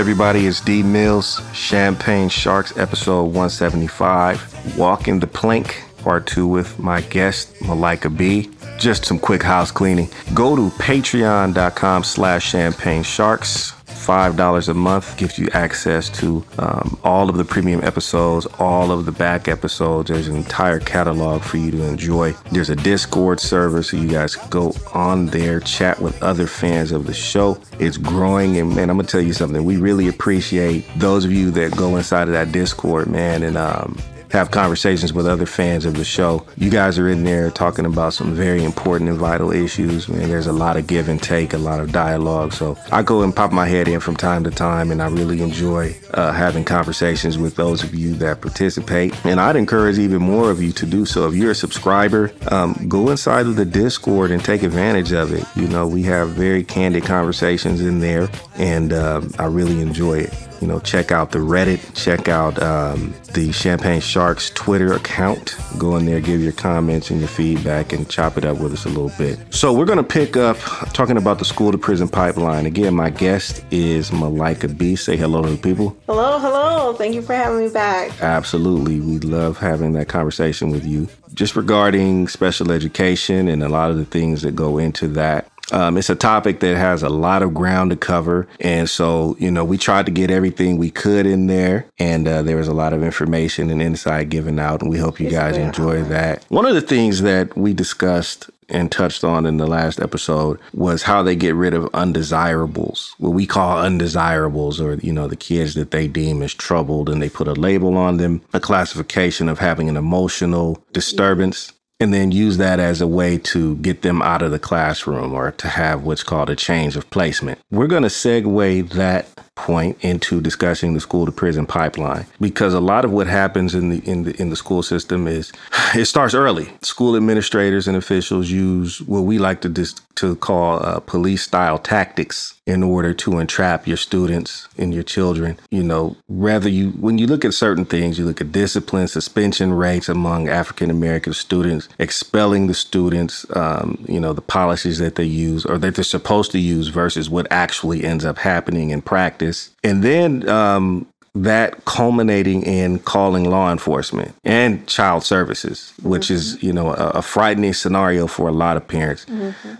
everybody? It's D Mills, Champagne Sharks, episode 175. Walking the Plank, part two with my guest, Malika Bee. Just some quick house cleaning. Go to patreon.com slash champagne sharks. $5 a month gives you access to um, all of the premium episodes, all of the back episodes. There's an entire catalog for you to enjoy. There's a Discord server, so you guys can go on there, chat with other fans of the show. It's growing, and man, I'm gonna tell you something. We really appreciate those of you that go inside of that Discord, man, and um, have conversations with other fans of the show. You guys are in there talking about some very important and vital issues. Man, there's a lot of give and take, a lot of dialogue. So I go and pop my head in from time to time, and I really enjoy uh, having conversations with those of you that participate. And I'd encourage even more of you to do so. If you're a subscriber, um, go inside of the Discord and take advantage of it. You know, we have very candid conversations in there, and um, I really enjoy it you know, check out the Reddit, check out um, the Champagne Sharks Twitter account. Go in there, give your comments and your feedback, and chop it up with us a little bit. So, we're going to pick up talking about the school to prison pipeline. Again, my guest is Malika Bee. Say hello to the people. Hello, hello. Thank you for having me back. Absolutely. We love having that conversation with you just regarding special education and a lot of the things that go into that. Um, it's a topic that has a lot of ground to cover. And so, you know, we tried to get everything we could in there. And uh, there was a lot of information and insight given out. And we hope you It's guys enjoy that. One of the things that we discussed and touched on in the last episode was how they get rid of undesirables, what we call undesirables, or, you know, the kids that they deem as troubled and they put a label on them, a classification of having an emotional disturbance. And then use that as a way to get them out of the classroom or to have what's called a change of placement. We're going to segue that point into discussing the school to prison pipeline because a lot of what happens in the in the in the school system is it starts early. School administrators and officials use what we like to dis- to call uh, police style tactics in order to entrap your students and your children. You know, rather you when you look at certain things, you look at discipline, suspension rates among African American students, expelling the students, um, you know, the policies that they use or that they're supposed to use versus what actually ends up happening in practice. And then um, that culminating in calling law enforcement and child services, which is, you know, a, a frightening scenario for a lot of parents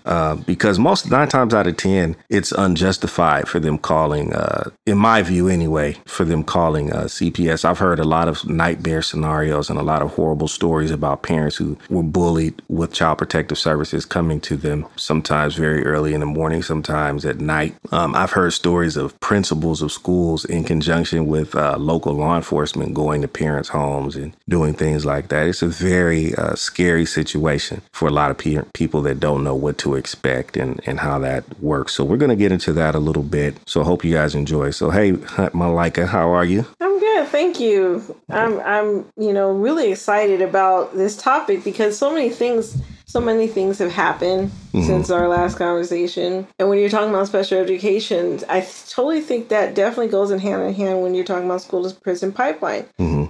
uh, because most nine times out of 10, it's unjustified for them calling, uh, in my view anyway, for them calling uh, CPS. I've heard a lot of nightmare scenarios and a lot of horrible stories about parents who were bullied with child protective services coming to them sometimes very early in the morning, sometimes at night. Um, I've heard stories of principals of schools in conjunction with uh, local law enforcement going to parents' homes and doing things like that. It's a very uh, scary situation for a lot of pe- people that don't know what to expect and, and how that works. So we're going to get into that a little bit. So I hope you guys enjoy. So hey, Malika, how are you? I'm good, thank you. I'm I'm you know really excited about this topic because so many things so many things have happened since our last conversation. And when you're talking about special education, I totally think that definitely goes in hand in hand when you're talking about school to prison pipeline.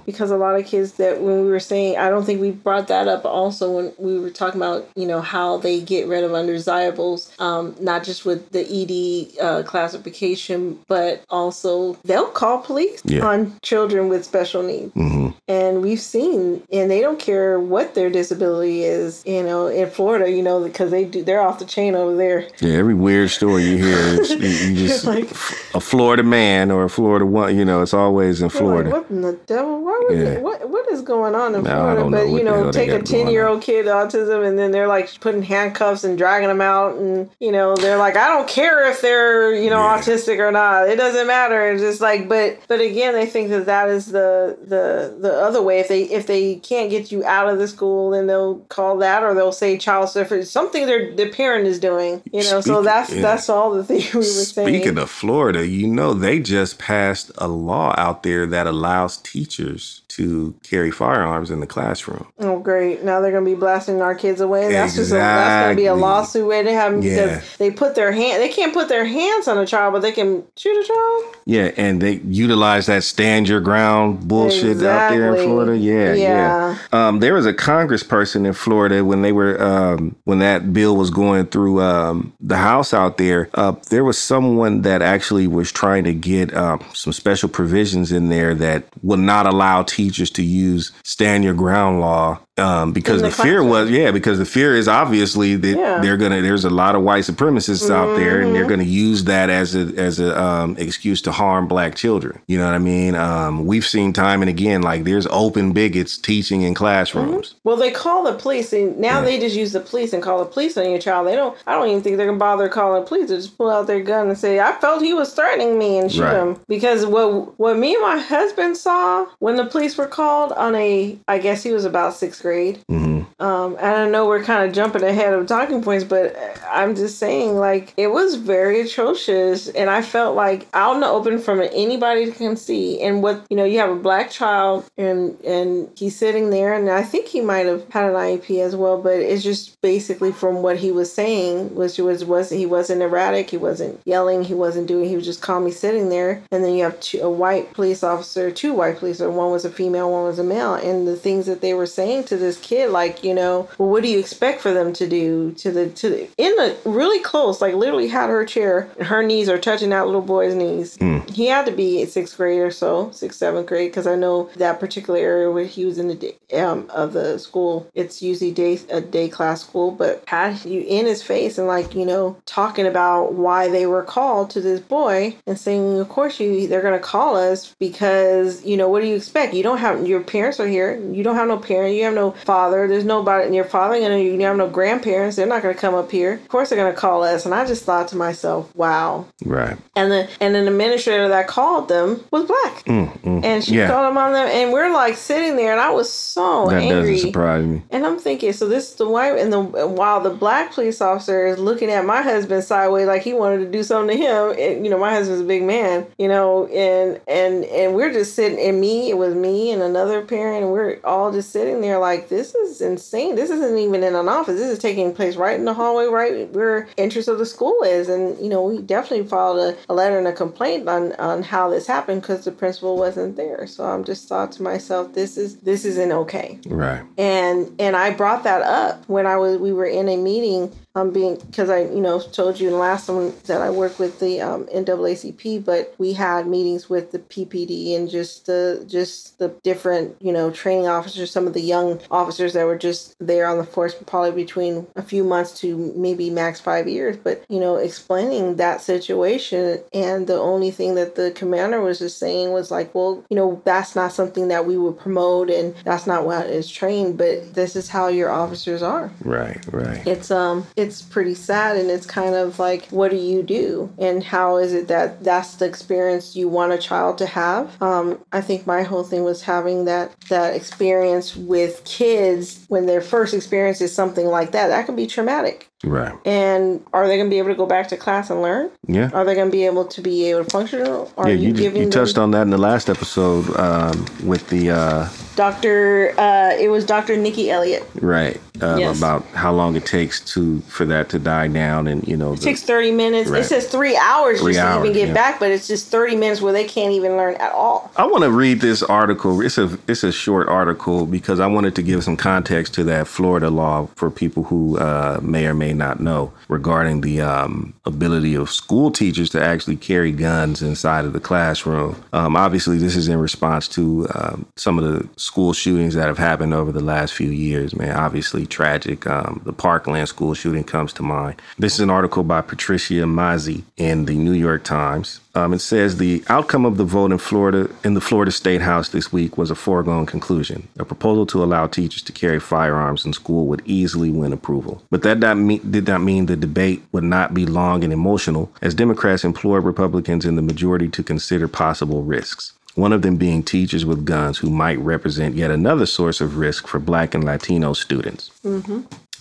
Because a lot of kids that when we were saying, I don't think we brought that up also when we were talking about, you know, how they get rid of undesirables, um, not just with the ED uh, classification, but also they'll call police Yeah. on children with special needs. hmm And we've seen, and they don't care what their disability is, you know, in Florida, you know, because they do, they're off the chain over there. Yeah, every weird story you hear, is, you, just Like- a Florida man or a Florida one. You know, it's always in Florida. Like, what in the devil? Why would Yeah. what what is going on in No, Florida? But you know, take a ten year old kid autism, and then they're like putting handcuffs and dragging them out, and you know, they're like, I don't care if they're you know Yeah. autistic or not. It doesn't matter. It's just like, but but again, they think that that is the the the other way. If they if they can't get you out of the school, then they'll call that, or they'll say child suffer something their their parent is doing. You know, so that's yeah. that's all the thing we were saying. Speaking of Florida, you know they just passed a law out there that allows teachers to carry firearms in the classroom. Oh, great! Now they're going to be blasting our kids away. That's just a, that's going to be a lawsuit waiting to happen Yeah. because they put their hand. They can't put their hands on a child, but they can shoot a child. Yeah, and they utilize that stand your ground bullshit out there in Florida. Yeah, Yeah. yeah. Um, there was a congressperson in Florida when they were um, when that bill was going through um, the House out there. Uh, there was someone that actually was trying to get um, some special provisions in there that would not allow teachers to use stand your ground law um, because the, the fear was yeah because the fear is obviously that Yeah. they're gonna there's a lot of white supremacists out there and Mm-hmm. they're gonna use that as a as a um, excuse to harm black children. You know what I mean? Um, we've seen time and again like there's open bigots teaching in classrooms. Well, they call the police, and now they just use the police and call the police on your child. They don't. I don't even think they're gonna bother calling the police. They just pull out their gun and say, "I felt he was threatening me," and shoot Right. him. Because what what me and my husband saw when the police were called on a, I guess he was about sixth grade. hmm Um, and I know we're kind of jumping ahead of talking points, but I'm just saying, like, it was very atrocious. And I felt like out in the open from anybody can see. And what, you know, you have a black child and, and he's sitting there, and I think he might have had an IEP as well, but it's just basically from what he was saying, which was, was he wasn't erratic, he wasn't yelling, he wasn't doing, he was just calmly sitting there. And then you have two, a white police officer, two white police, officers, one was a female, one was a male. And the things that they were saying to this kid, like, you know, well, what do you expect for them to do to the, to the, in the really close, like literally had her chair and her knees are touching that little boy's knees. He had to be sixth grade or so, sixth, seventh grade, because I know that particular area where he was in the day, um, of the school, it's usually day, a day class school, but had you in his face and like, you know, talking about why they were called to this boy and saying, of course you, they're to call us because, you know, what do you expect? You don't have, your parents are here. You don't have no parent. You have no father. There's nobody, and your father, and you have no grandparents. They're not going to come up here. Of course they're going to call us. And I just thought to myself, wow. Right. And the, and an administrator that called them was black. And she Mm, Yeah. called them on them. And we're like sitting there and I was so That angry. doesn't surprise me. And I'm thinking, so this is the white, and the while the black police officer is looking at my husband sideways, like he wanted to do something to him. And, you know, my husband's a big man, you know, and and and we're just sitting, and me, it was me and another parent, and we're all just sitting there like, this is insane. This isn't even in an office. This is taking place right in the hallway, right where entrance of the school is. And you know, we definitely filed a, a letter and a complaint on on how this happened because the principal wasn't there. So I'm just thought to myself, this is this isn't okay Right. and and I brought that up when I was we were in a meeting um being because I you know told you in the last one that I work with the um, NAACP but we had meetings with the PPD and just the just the different you know training officers some of the young officers that were just there on the force probably between a few months to maybe max five years but you know explaining that situation and the only thing that the commander was just saying was like well you know that's not something that we would promote and that's not what is trained but this is how your officers are Right. Right. it's um it's pretty sad and it's kind of like what do you do? And how is it that that's the experience you want a child to have? Um i think my whole thing was having that that experience with kids when their first experience is something like that. That can be traumatic. Right. and are they going to be able to go back to class and learn? Yeah. are they going to be able to be able to function? Are Yeah, you, you, giving you touched on that in the last episode um, with the uh, dr uh it was dr nikki elliott. Right um, Yes. about how long it takes to for that to die down, and you know, It the, takes 30 minutes. Right. It says three hours Three just to even get yeah. back, but it's just 30 minutes where they can't even learn at all. I want to read this article. It's a it's a short article because I wanted to give some context to that Florida law for people who uh, may or may not know regarding the um, ability of school teachers to actually carry guns inside of the classroom. Um, obviously, this is in response to um, some of the school shootings that have happened over the last few years. Man, obviously tragic. Um, the Parkland school shooting comes to mind. This is an article by Patricia Mazzei in the New York Times. Um, it says the outcome of the vote in Florida in the Florida State House this week was a foregone conclusion. A proposal to allow teachers to carry firearms in school would easily win approval. But that not did not mean the debate would not be long and emotional, as Democrats implored Republicans in the majority to consider possible risks. One of them being teachers with guns who might represent yet another source of risk for Black and Latino students.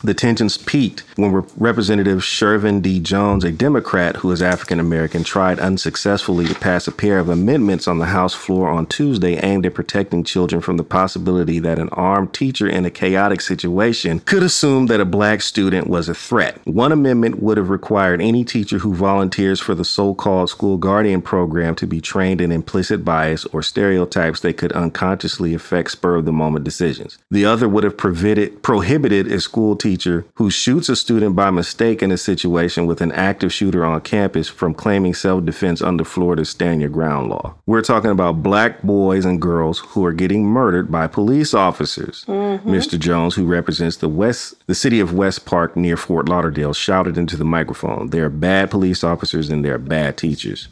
The tensions peaked when Rep- Representative Shevrin D. Jones, a Democrat who is African American, tried unsuccessfully to pass a pair of amendments on the House floor on Tuesday aimed at protecting children from the possibility that an armed teacher in a chaotic situation could assume that a black student was a threat. One amendment would have required any teacher who volunteers for the so called school guardian program to be trained in implicit bias or stereotypes that could unconsciously affect spur of the moment decisions. The other would have prohibited a school teacher who shoots a student by mistake in a situation with an active shooter on campus from claiming self defense under Florida's stand your ground law. We're talking about black boys and girls who are getting murdered by police officers. Mr. Jones, who represents the West, the city of West Park near Fort Lauderdale, shouted into the microphone, "There are bad police officers and there are bad teachers."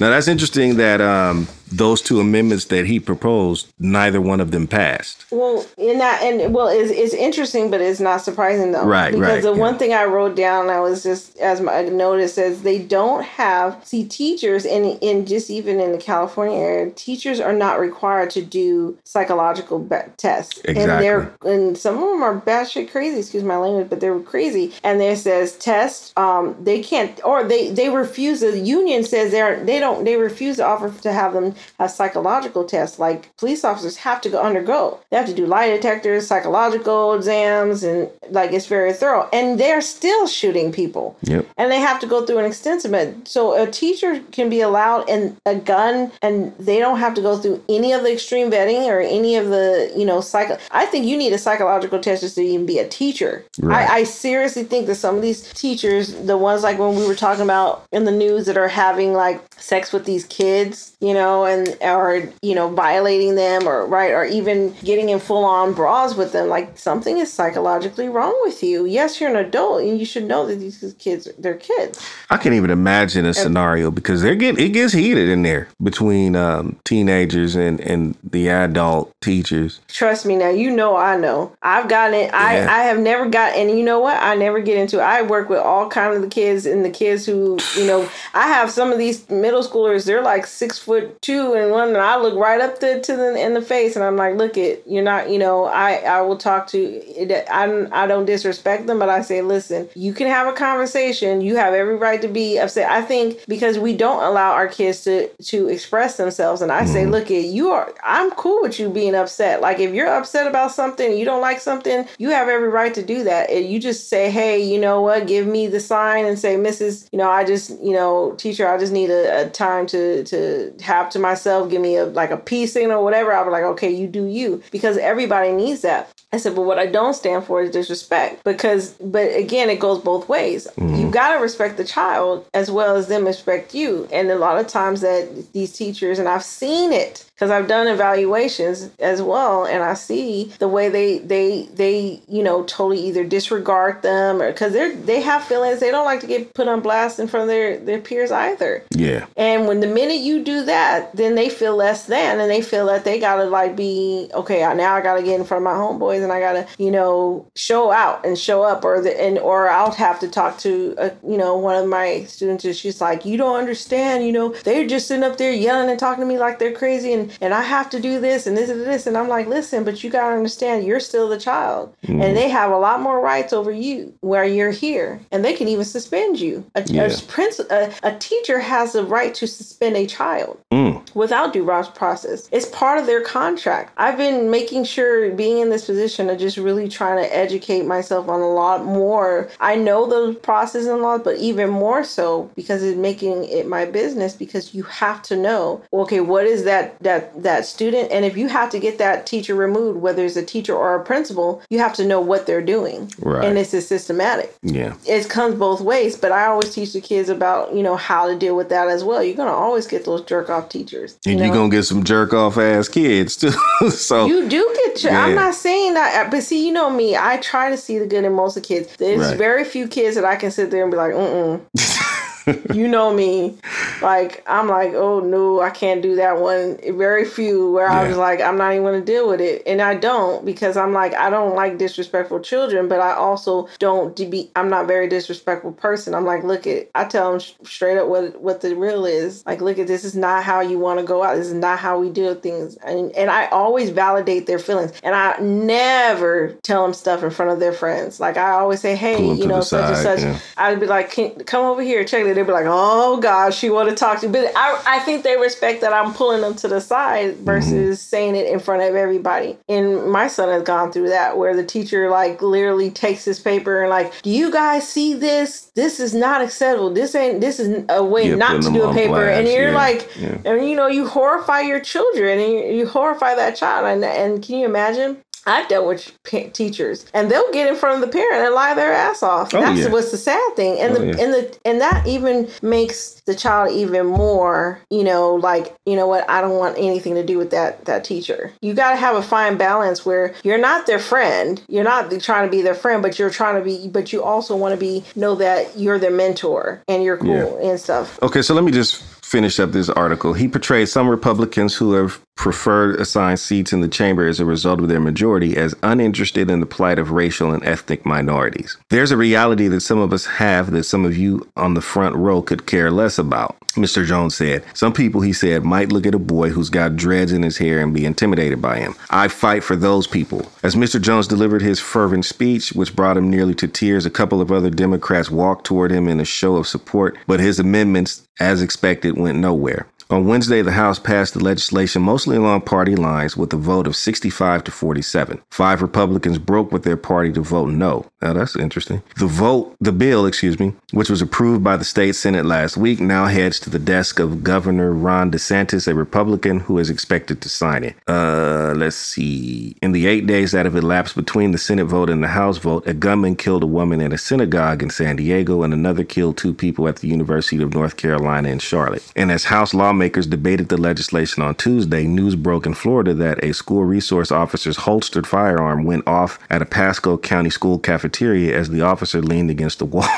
Now that's interesting that um, those two amendments that he proposed, neither one of them passed. Well, in that, and well, it's, it's interesting, but it's not surprising though. Right, Because right, the yeah. one thing I wrote down, I was just as my notice says, they don't have see teachers, and in just even in the California area, teachers are not required to do psychological be- tests, and they're and some of them are batshit crazy. Excuse my language, but they're crazy. And there says test, um, they can't, or they they refuse. The union says they're they don't they refuse to offer to have them have psychological tests. Like police officers have to go undergo. They have to do lie detectors, psychological exams, and like it's very thorough. And they're still shooting people. Yep. And they have to go through an extensive. So a teacher can be allowed and a gun, and they don't have to go through any of the extreme vetting or any of the you know psycho. I think you need a psychological test just to even be a teacher. Right. I, I seriously think that some of these teachers, the ones like when we were talking about in the news that are having like sex with these kids, you know, and or you know violating them or right or even getting in full on bras with them, like something is psychologically wrong with you. Yes, you're an adult and you should know that these kids they're kids. I can't even imagine a scenario because they're get it gets heated in there between um, teenagers and and the adult teachers. Trust me now, you know I know. I've gotten it. I, Yeah. I have never got and you know what? I never get into it. I work with all kind of the kids and the kids who, you know, I have some of these middle schoolers, they're like six foot two and one and I look right up to, to them in the face and I'm like, look it, you're not, you know, I, I will talk to it. I, I don't disrespect them, but I say, listen, you can have a conversation. You have every right to be upset. I think because we don't allow our kids to to express themselves and I say, mm-hmm. look it, you are I'm cool with you being upset. Like if you're upset about something, you don't like something, you have every right to do that. And you just say, hey, you know what, give me the sign and say, Mrs. You know, I just, you know, teacher, I just need a, a time to to have to myself. Give me a like a peace signal or whatever. I'll be like, okay, you do you because everybody needs that. I said, but what I don't stand for is disrespect because, but again, it goes both ways. Mm-hmm. You got to respect the child as well as them respect you. And a lot of times that these teachers, and I've seen it because I've done evaluations as well, and I see the way they they they you know totally either disregard them or because they're they have feelings they don't like to get put on blast in front of their their peers either. Yeah, And when the minute you do that, then they feel less than, and they feel that they gotta like be okay. Now I gotta get in front of my homeboys, and I gotta you know show out and show up, or the and or I'll have to talk to a, you know one of my students, and she's like, you don't understand, you know, they're just sitting up there yelling and talking to me like they're crazy, and and I have to do this and this and this, and I'm like, listen, but you gotta understand, you're still the child, and they have a lot more rights over you where you're here, and they can even suspend you. A, Yeah. a, prince, a, a teacher has the right to suspend a child Mm. without due process. It's part of their contract. I've been making sure, being in this position, of just really trying to educate myself on a lot more. I know those processes and laws, but even more so because it's making it my business. Because you have to know, okay, what is that that that student, and if you have to get that teacher removed, whether it's a teacher or a principal, you have to know what they're doing, Right. and this is systematic yeah, it comes both ways, but I always teach the kids about, you know, how to deal with that as well. You're gonna always get those jerk off teachers. and you you're gonna get some jerk off ass kids too. so You do get. Jer- Yeah. I'm not saying that, but see, you know me. I try to see the good in most of the kids. There's Right. very few kids that I can sit there and be like, mm you know me. Like I'm like, oh no, I can't do that one. Very few where I was like, I'm not even gonna deal with it. And I don't because I'm like, I don't like disrespectful children, but I also don't be I'm not very disrespectful person. I'm like, look at I tell them straight up what what the real is. Like, look at this is not how you want to go out. This is not how we do things. And and I always validate their feelings. And I never tell them stuff in front of their friends. Like I always say, hey, you know, such and such. yeah. I'd be like, Can, come over here, check it. They'd be like, oh gosh, she want to talk to you. But I, I think they respect that I'm pulling them to the side versus saying it in front of everybody. And my son has gone through that where the teacher like literally takes his paper and like, do you guys see this? This is not acceptable. This ain't, this is a way Yeah, not to do a paper. and you're yeah, like, yeah. and you know, you horrify your children and you, you horrify that child. And, and can you imagine? I've dealt with pa- teachers, and they'll get in front of the parent and lie their ass off. Oh, That's yeah. what's the sad thing, and Oh, the yeah. and the and that even makes the child even more, you know, like you know what? I don't want anything to do with that that teacher. You got to have a fine balance where you're not their friend, you're not trying to be their friend, but you're trying to be, but you also want to be know that you're their mentor and you're cool and stuff. Okay, so let me just finish up this article. He portrays some Republicans who have preferred assigned seats in the chamber as a result of their majority as uninterested in the plight of racial and ethnic minorities. There's a reality that some of us have that some of you on the front row could care less about. Mr. Jones said, Some people, he said, might look at a boy who's got dreads in his hair and be intimidated by him. I fight for those people. As Mr. Jones delivered his fervent speech, which brought him nearly to tears, a couple of other Democrats walked toward him in a show of support, but his amendments, as expected, went nowhere. On Wednesday, the House passed the legislation mostly along party lines with a vote of 65 to 47. Five Republicans broke with their party to vote no. Now that's interesting. The vote, the bill, excuse me, which was approved by the state Senate last week, now heads to the desk of Governor Ron DeSantis, a Republican who is expected to sign it. Uh, let's see. In the eight days that have elapsed between the Senate vote and the House vote, a gunman killed a woman in a synagogue in San Diego, and another killed two people at the University of North Carolina in Charlotte. And as House lawmakers debated the legislation on Tuesday, news broke in Florida that a school resource officer's holstered firearm went off at a Pasco County school cafeteria as the officer leaned against the wall.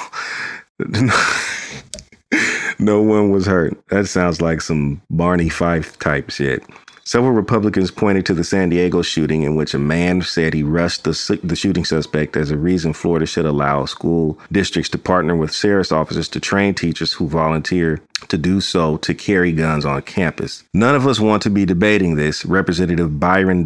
no one was hurt. That sounds like some Barney Fife type shit. Several Republicans pointed to the San Diego shooting, in which a man said he rushed the, the shooting suspect as a reason Florida should allow school districts to partner with sheriff's officers to train teachers who volunteer to do so to carry guns on campus. None of us want to be debating this, Representative Byron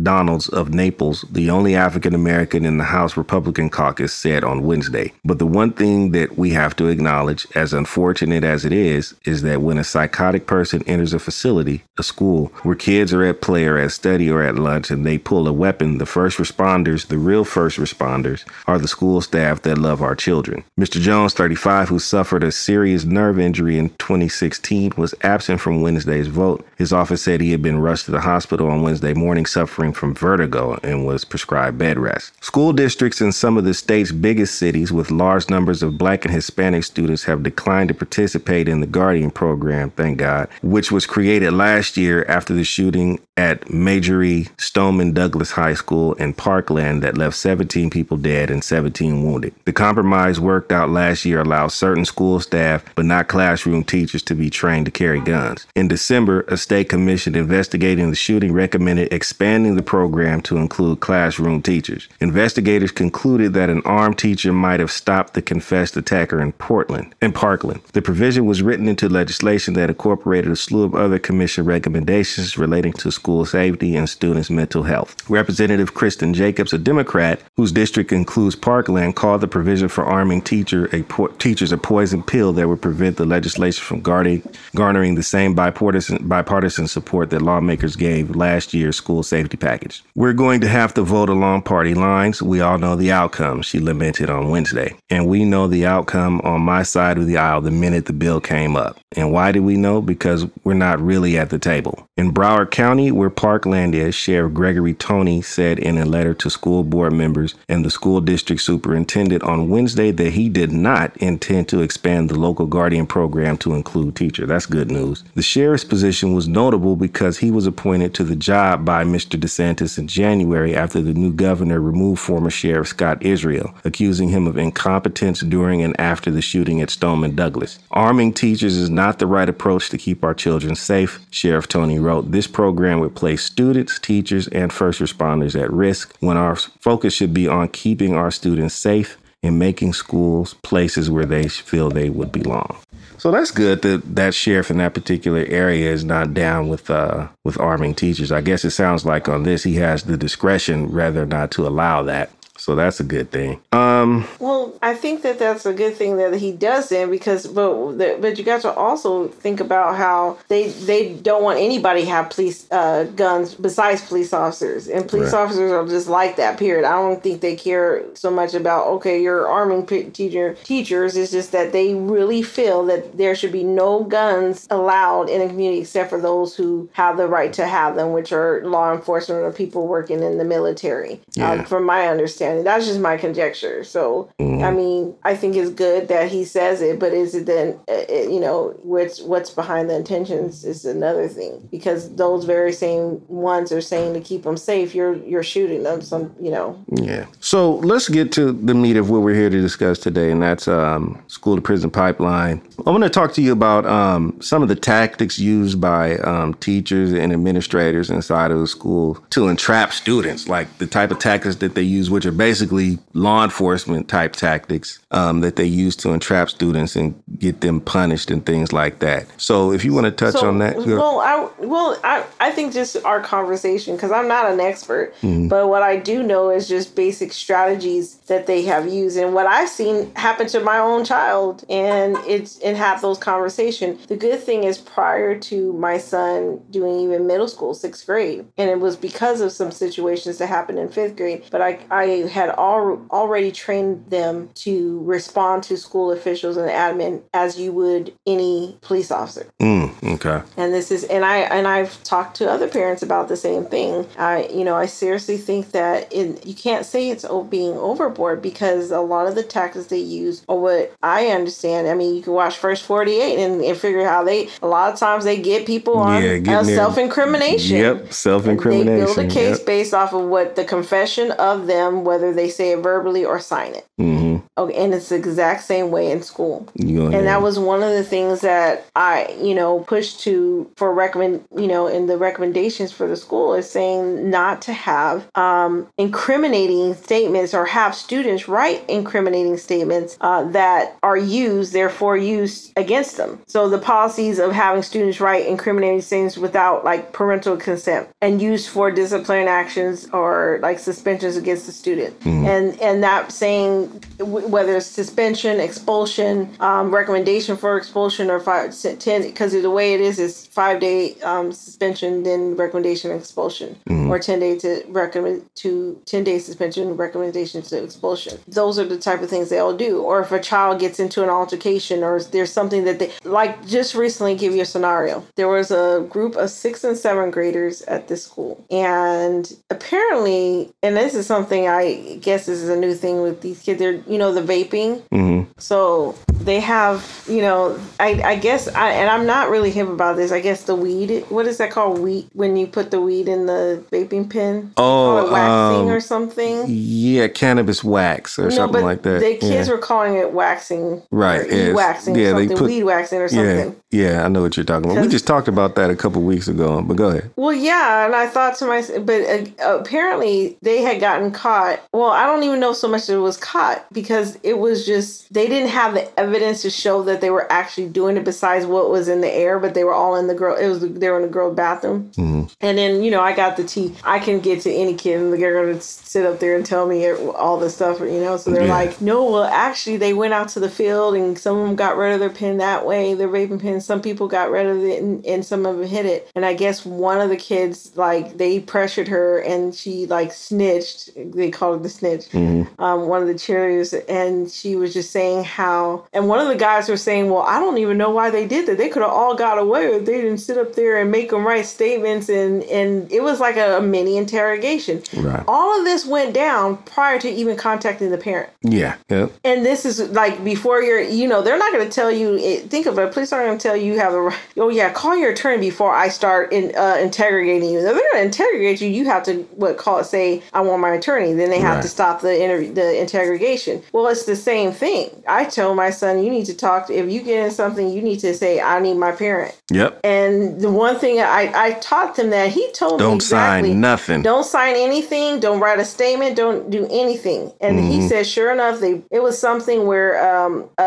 Donalds of Naples, the only African American in the House Republican caucus, said on Wednesday. But the one thing that we have to acknowledge, as unfortunate as it is, is that when a psychotic person enters a facility, a school, where kids are at play or at study or at lunch and they pull a weapon, the first responders, the real first responders, are the school staff that love our children. Mr. Jones, 35, who suffered a serious nerve injury in 2016, was absent from Wednesday's vote. His office said he had been rushed to the hospital on Wednesday morning suffering from vertigo and was prescribed bed rest. School districts in some of the state's biggest cities with large numbers of black and Hispanic students have declined to participate in the Guardian program, thank God, which was created last year after the shooting at Marjory Stoneman Douglas High School in Parkland that left 17 people dead and 17 wounded. The compromise worked out last year allows certain school staff, but not classroom teachers, to be trained to carry guns. In December, a state commission investigating the shooting recommended expanding the program to include classroom teachers. Investigators concluded that an armed teacher might have stopped the confessed attacker in Portland, in Parkland. The provision was written into legislation that incorporated a slew of other commission recommendations relating to school safety and students' mental health. Representative Kristin Jacobs, a Democrat whose district includes Parkland, called the provision for arming teacher a po- teachers a poison pill that would prevent the legislation from guarding, garnering the same bipartisan, bipartisan support that lawmakers gave last year's school safety package. We're going to have to vote along party lines. We all know the outcome, she lamented on Wednesday. And we know the outcome on my side of the aisle the minute the bill came up. And why do we know? Because we're not really at the table. In Broward Our county, where Parkland is, Sheriff Gregory Tony said in a letter to school board members and the school district superintendent on Wednesday that he did not intend to expand the local guardian program to include teacher. That's good news. The sheriff's position was notable because he was appointed to the job by Mr. DeSantis in January after the new governor removed former Sheriff Scott Israel, accusing him of incompetence during and after the shooting at Stoneman Douglas. Arming teachers is not the right approach to keep our children safe, Sheriff Tony wrote. This program would place students, teachers, and first responders at risk when our focus should be on keeping our students safe and making schools places where they feel they would belong. So that's good that that sheriff in that particular area is not down with uh, with arming teachers. I guess it sounds like on this he has the discretion rather not to allow that. So that's a good thing. Um, Well, I think that that's a good thing that he does then because, but but you got to also think about how they they don't want anybody to have police uh, guns besides police officers, and police Right. officers are just like that. Period. I don't think they care so much about okay, you're arming p- teacher teachers. It's just that they really feel that there should be no guns allowed in a community except for those who have the right to have them, which are law enforcement or people working in the military. Yeah. Um, from my understanding, that's just my conjecture. So, I mean, I think it's good that he says it, but is it then, uh, uh, you know, what's what's behind the intentions is another thing because those very same ones are saying to keep them safe. You're you're shooting them. Some, you know, Yeah. So let's get to the meat of what we're here to discuss today, and that's um, school to prison pipeline. I want to talk to you about um, some of the tactics used by um, teachers and administrators inside of the school to entrap students, like the type of tactics that they use, which are basically law enforcement type tactics um, that they use to entrap students and get them punished and things like that. So if you want to touch So, on that, Well, I well, I I think just our conversation because I'm not an expert, but what I do know is just basic strategies that they have used and what I've seen happen to my own child, and it's and have those conversations. The good thing is prior to my son doing even middle school, sixth grade, and it was because of some situations that happened in fifth grade. But I I had al- already trained them to respond to school officials and admin as you would any police officer Mm, okay. and this is and i and i've talked to other parents about the same thing i you know i seriously think that it, you can't say it's being overboard because a lot of the tactics they use are what i understand i mean you can watch first 48 and, and figure how they a lot of times they get people on Yeah, uh, self-incrimination Yep, self incrimination. they incrimination. build a case based off of what the confession of them whether they say it verbally or sign it. Hmm okay and it's the exact same way in school. And that was one of the things that I, you know, pushed to for recommend, you know, in the recommendations for the school is saying not to have um, incriminating statements or have students write incriminating statements uh, that are used, therefore used against them. So the policies of having students write incriminating statements without like parental consent and used for disciplinary actions or like suspensions against the student, and and that saying whether it's suspension, expulsion, um, recommendation for expulsion, or five, ten, because the way it is is five day um, suspension, then recommendation expulsion, or ten day to recommend to ten day suspension, recommendation to expulsion. Those are the type of things they all do. Or if a child gets into an altercation, or there's something that they like. Just recently, give you a scenario. There was a group of sixth and seventh graders at this school, and apparently, and this is something I guess this is a new thing with these kids. They're you know the vaping. Mhm. So they have, you know, I, I guess, I, and I'm not really hip about this. I guess the weed, what is that called? Weed when you put the weed in the vaping pen? Oh, waxing um, or something. Yeah, cannabis wax or something like that. The kids yeah. were calling it waxing, Right, yes. waxing, Yeah, or they something, put- weed waxing or something. yeah, yeah, I know what you're talking about. We just talked about that a couple weeks ago, but go ahead. Well, yeah, and I thought to myself, but uh, apparently they had gotten caught. Well, I don't even know so much that it was caught because it was just they didn't have the evidence to show that they were actually doing it. Besides what was in the air, but they were all in the girl. It was they were in the girl bathroom. Mhm. And then you know I got the tea. I can get to any kid and they're gonna sit up there and tell me all this stuff. You know, so they're Yeah. like, no, well actually they went out to the field and some of them got rid of their pen that way, their vaping pen. Some people got rid of it and, and some of them hit it. And I guess one of the kids like they pressured her and she like snitched. They called the snitch. Um, one of the cheerleaders and she was just saying how and one of the guys were saying, "Well, I don't even know why they did that. They could have all got away if they didn't sit up there and make them write statements." And and it was like a, a mini interrogation. Right. All of this went down prior to even contacting the parent. Yeah. Yep. And this is like before you're, you know, they're not going to tell you. It, think of it. Police aren't going to tell you you have the right. Oh yeah, call your attorney before I start in uh, interrogating you. If they're going to interrogate you, you have to what call it say I want my attorney. Then they have Right. to stop the interview, the interrogation. Well, it's the same thing. I tell my son, you need to talk. If you get in something, you need to say I need my parent. Yep. And the one thing I I taught them that he told me Don't exactly, sign nothing. don't sign anything. Don't write a statement. Don't do anything. And Mm-hmm. he said, sure enough, they it was something where um, a,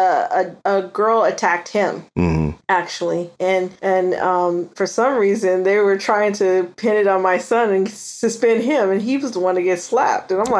a a girl attacked him hmm actually, and and um, for some reason they were trying to pin it on my son and suspend him, and he was the one to get slapped. And I'm like,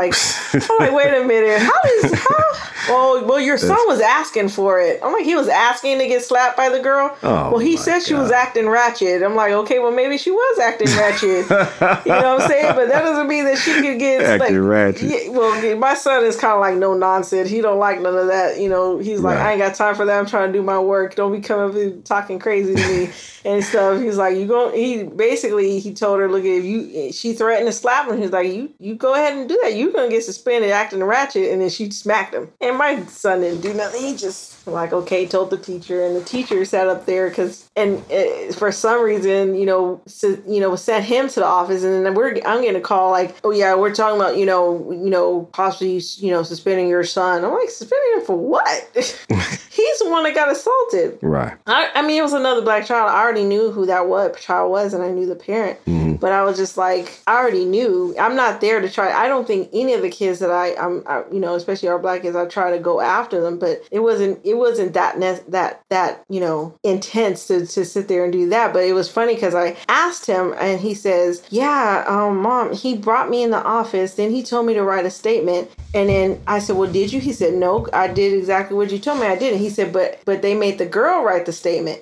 I'm like, wait a minute, how is how? Well, well, your son was asking for it. I'm like, he was asking to get slapped by the girl. Oh, well, he said she was acting ratchet. I'm like, okay, well, maybe she was acting ratchet. you know what I'm saying? But that doesn't mean that she could get Acting like, ratchet. Yeah, well, my son is kind of like no nonsense. He don't like none of that. You know, he's like, Right. I ain't got time for that. I'm trying to do my work. Don't be coming up talking crazy to me and stuff. He's like, you go. He basically he told her, look, if you she threatened to slap him, he's like, you you go ahead and do that. You're gonna get suspended acting ratchet. And then she smacked him. And my son didn't do nothing. He just like okay, told the teacher, and the teacher sat up there because and uh, for some reason, you know, s you know, sent him to the office, and then we're I'm getting a call like, oh yeah, we're talking about you know, you know, possibly you know, suspending your son. I'm like, suspending him for what? He's the one that got assaulted. Right. I, I mean, it was another black child. I already knew who that was, child was, and I knew the parent. But I was just like, I already knew. I'm not there to try. I don't think any of the kids that I, I'm, I, you know, especially our black kids, I try to go after them. But it wasn't, it wasn't that ne- that that you know intense to, to sit there and do that. But it was funny because I asked him, and he says, "Yeah, um, mom, he brought me in the office. Then he told me to write a statement, and then I said, "Well, did you?" He said, "No, I did exactly what you told me. I didn't. he said, "But but they made the girl write the statement,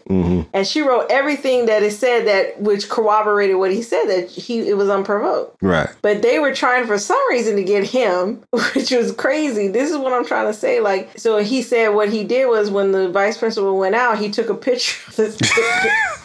and she wrote everything that it said that which corroborated what he said that he it was unprovoked." Right. But they were trying for some reason to get him, which was crazy. This is what I'm trying to say. Like, so he said what he did was when the vice principal went out, he took a picture of this.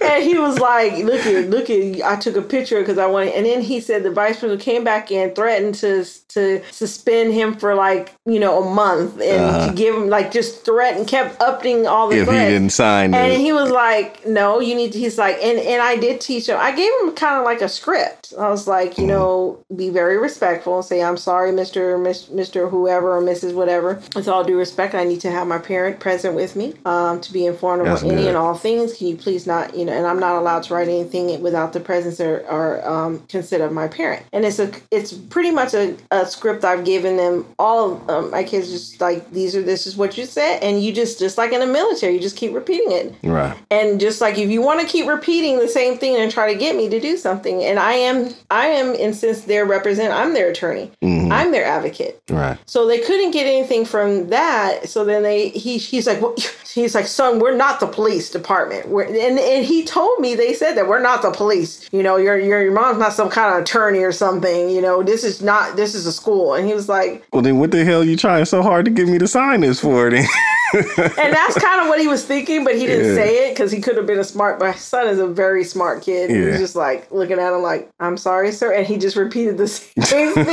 and he was like, "Look at, look at, I took a picture because I wanted." And then he said the vice principal came back and threatened to to suspend him for like you know a month and to give him like just threatened, kept upping all the If he didn't sign And it. he was like, "No, you need to." He's like, and and I did teach him. I gave him kind of like a script. I was like, you know, be very respectful and say, "I'm sorry, Mister, Mister, whoever or Mrs. Whatever." With all due respect, I need to have my parent present with me um, to be informed That's about any and all things. Can you please not, you know? And I'm not allowed to write anything without the presence or, or um, consent of my parent. And it's a, it's pretty much a, a script I've given them. All of um, my kids just like these are this is what you said, and you just just like in the military, you just keep repeating it. Right. And just like if you want to keep repeating the same thing and try to get me to do something, and I am, I am, and since they're represent, I'm their attorney, Mm. I'm their advocate. Right. So they couldn't get anything from that. So then they, he, he's like, well, he's like, son, we're not the police department. We're, and and he told me they said that we're not the police. You know, your your your mom's not some kind of attorney or something. You know, this is not this is a school. And he was like, Well, then what the hell are you trying so hard to get me to sign this for then? and that's kind of what he was thinking, but he didn't Yeah. say it because he could have been a smart. My son is a very smart kid. He Yeah. was just like looking at him like, "I'm sorry, sir," and he just repeated the same thing.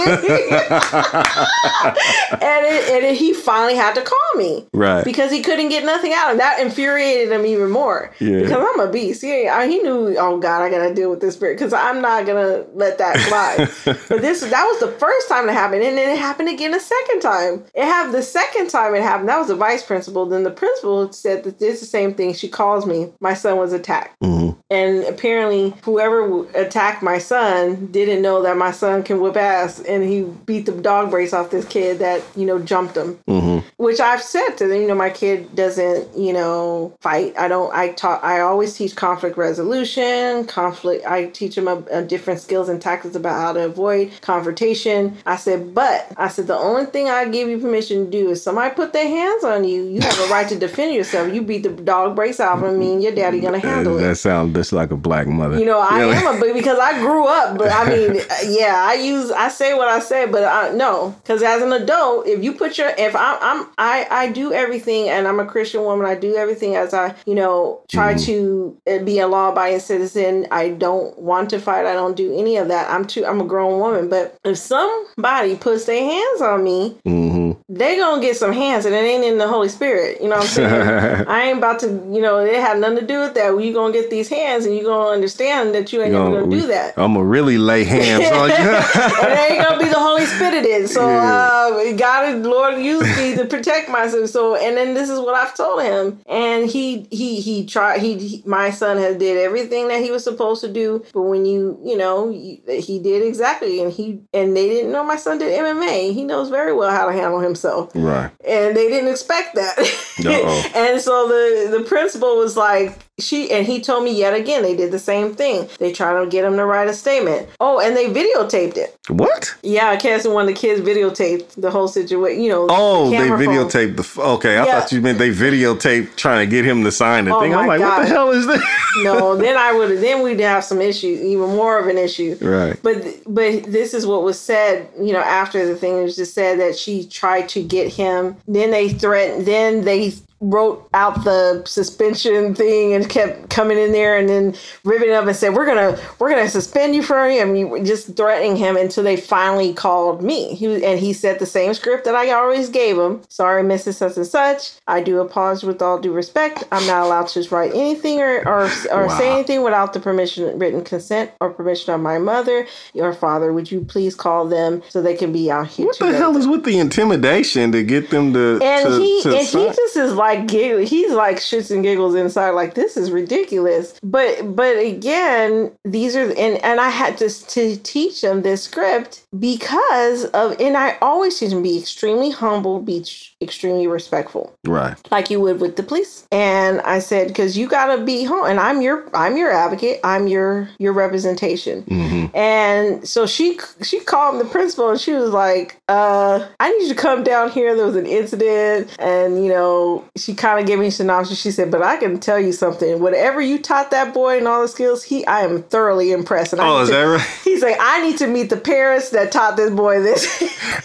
and it, and it, he finally had to call me, Right. Because he couldn't get nothing out of him. That infuriated him even more. Yeah. Because I'm a beast. He, I, he knew, oh God, I gotta deal with this spirit because I'm not gonna let that fly. but this that was the first time it happened, and then it happened again a second time. It happened the second time it happened. That was the vice principal. Then the principal said that it's the same thing. She calls me. My son was attacked. Mm-hmm. And apparently, whoever attacked my son didn't know that my son can whip ass, and he beat the dog brace off this kid that you know jumped him. Mm-hmm. Which I've said to them, you know, my kid doesn't, you know, fight. I don't. I taught. I always teach conflict resolution, conflict. I teach them a, a different skills and tactics about how to avoid confrontation. I said, but I said the only thing I give you permission to do is somebody put their hands on you. You have a right to defend yourself. You beat the dog brace off of me, and your daddy gonna handle it. that sounds just like a black mother. You know, I am a because I grew up, but I mean, yeah, I use I say what I say, but I no, because as an adult, if you put your if I'm I'm I I do everything, and I'm a Christian woman, I do everything as I you know try Mm-hmm. to uh, be a law abiding citizen. I don't want to fight. I don't do any of that. I'm too I'm a grown woman, but if somebody puts their hands on me, Mhm. They gonna get some hands, and it ain't in the Holy Spirit. You know what I'm saying? I ain't about to, you know, it had nothing to do with that. You gonna get these hands, and you gonna understand that you ain't You know, gonna do that. I'm gonna really lay hands on you. and it ain't gonna be the Holy Spirit in. So uh, God, is Lord, use me to protect myself. So, and then this is what I've told him, and he he he tried. He, he my son has did everything that he was supposed to do, but when you you know you, he did exactly, and he and they didn't know my son did MMA. He knows very well how to handle himself right. and they didn't expect that. And so the the principal was like, she and he told me yet again they did the same thing. They tried to get him to write a statement. Oh, and they videotaped it. What? Yeah, Cassie, one of the kids videotaped the whole situation. You know, Oh, they camera phone. videotaped the. Okay, I Yeah. thought you meant they videotaped trying to get him to sign the Oh thing. I'm like, what the hell is this? no, then I would then we'd have some issues, even more of an issue. Right. But but this is what was said, you know, after the thing it was just said that she tried to get him. Then they threatened. Then they wrote out the suspension thing and kept coming in there and then ripping up and said we're gonna we're gonna suspend you for him. You just threatening him until they finally called me. He was, and he said the same script that I always gave him. Sorry, Mrs. Such and Such. I do apologize with all due respect. I'm not allowed to write anything or or, or say anything without the permission, written consent or permission of my mother, your father. Would you please call them so they can be out here? What the hell is with the intimidation to get them to? And to, he to and he just is like giggle. He's like shits and giggles inside, like this is ridiculous. But but again, these are and and I had to to teach them this script because of and I always teach them be extremely humble, be extremely respectful right. like you would with the police. And I said, because you gotta be home, and I'm your I'm your advocate. I'm your your representation. Mm-hmm. And so she she called the principal, and she was like, uh, I need you to come down here. There was an incident, and you know, she kind of gave me a synopsis. She said, but I can tell you something. Whatever you taught that boy and all the skills, he I am thoroughly impressed. And I Oh, need is to- that right? He's like, I need to meet the parents that taught this boy this.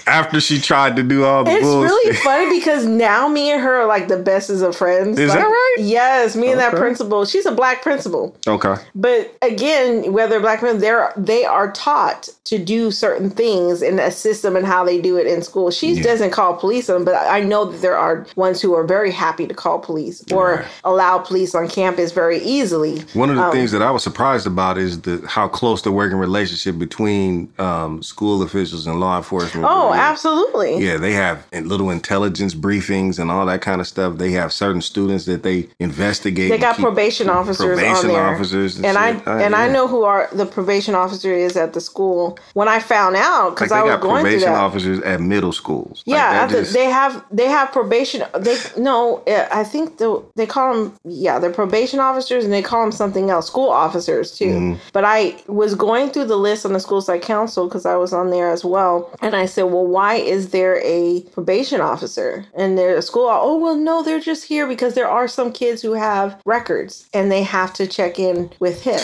After she tried to do all the It's bullshit. really funny because now me and her are like the bestest of friends. Is Like, that right? Yes, me and that principal. She's a black principal, okay. but again, whether black men, they're they are taught to do certain things in a system and how they do it in school. She Yeah. doesn't call police on, them, but I know that there are ones who are very happy to call police or Right. allow police on campus very easily. One of the Um, things that I was surprised about is the how close the working relationship between um, school officials and law enforcement. Oh, absolutely. Yeah, they have little intelligence briefings and all that kind of stuff. They have certain students that they investigate. They got keep- probation officers probation on there, officers and, and I. Uh, and I know who are the probation officer is at the school. When I found out, because they I was got going through probation that. officers at middle schools. Yeah, that the- just- they have they have probation. They no, uh, I think the, they call them yeah, they're probation officers, and they call them something else, school officers too. Mm-hmm. But I was going through the list on the school site council because I was on there as well, and I said, well, why is there a probation officer? And they're a school. Oh well, no, they're just here because there are some kids who have records, and they have to check in with him.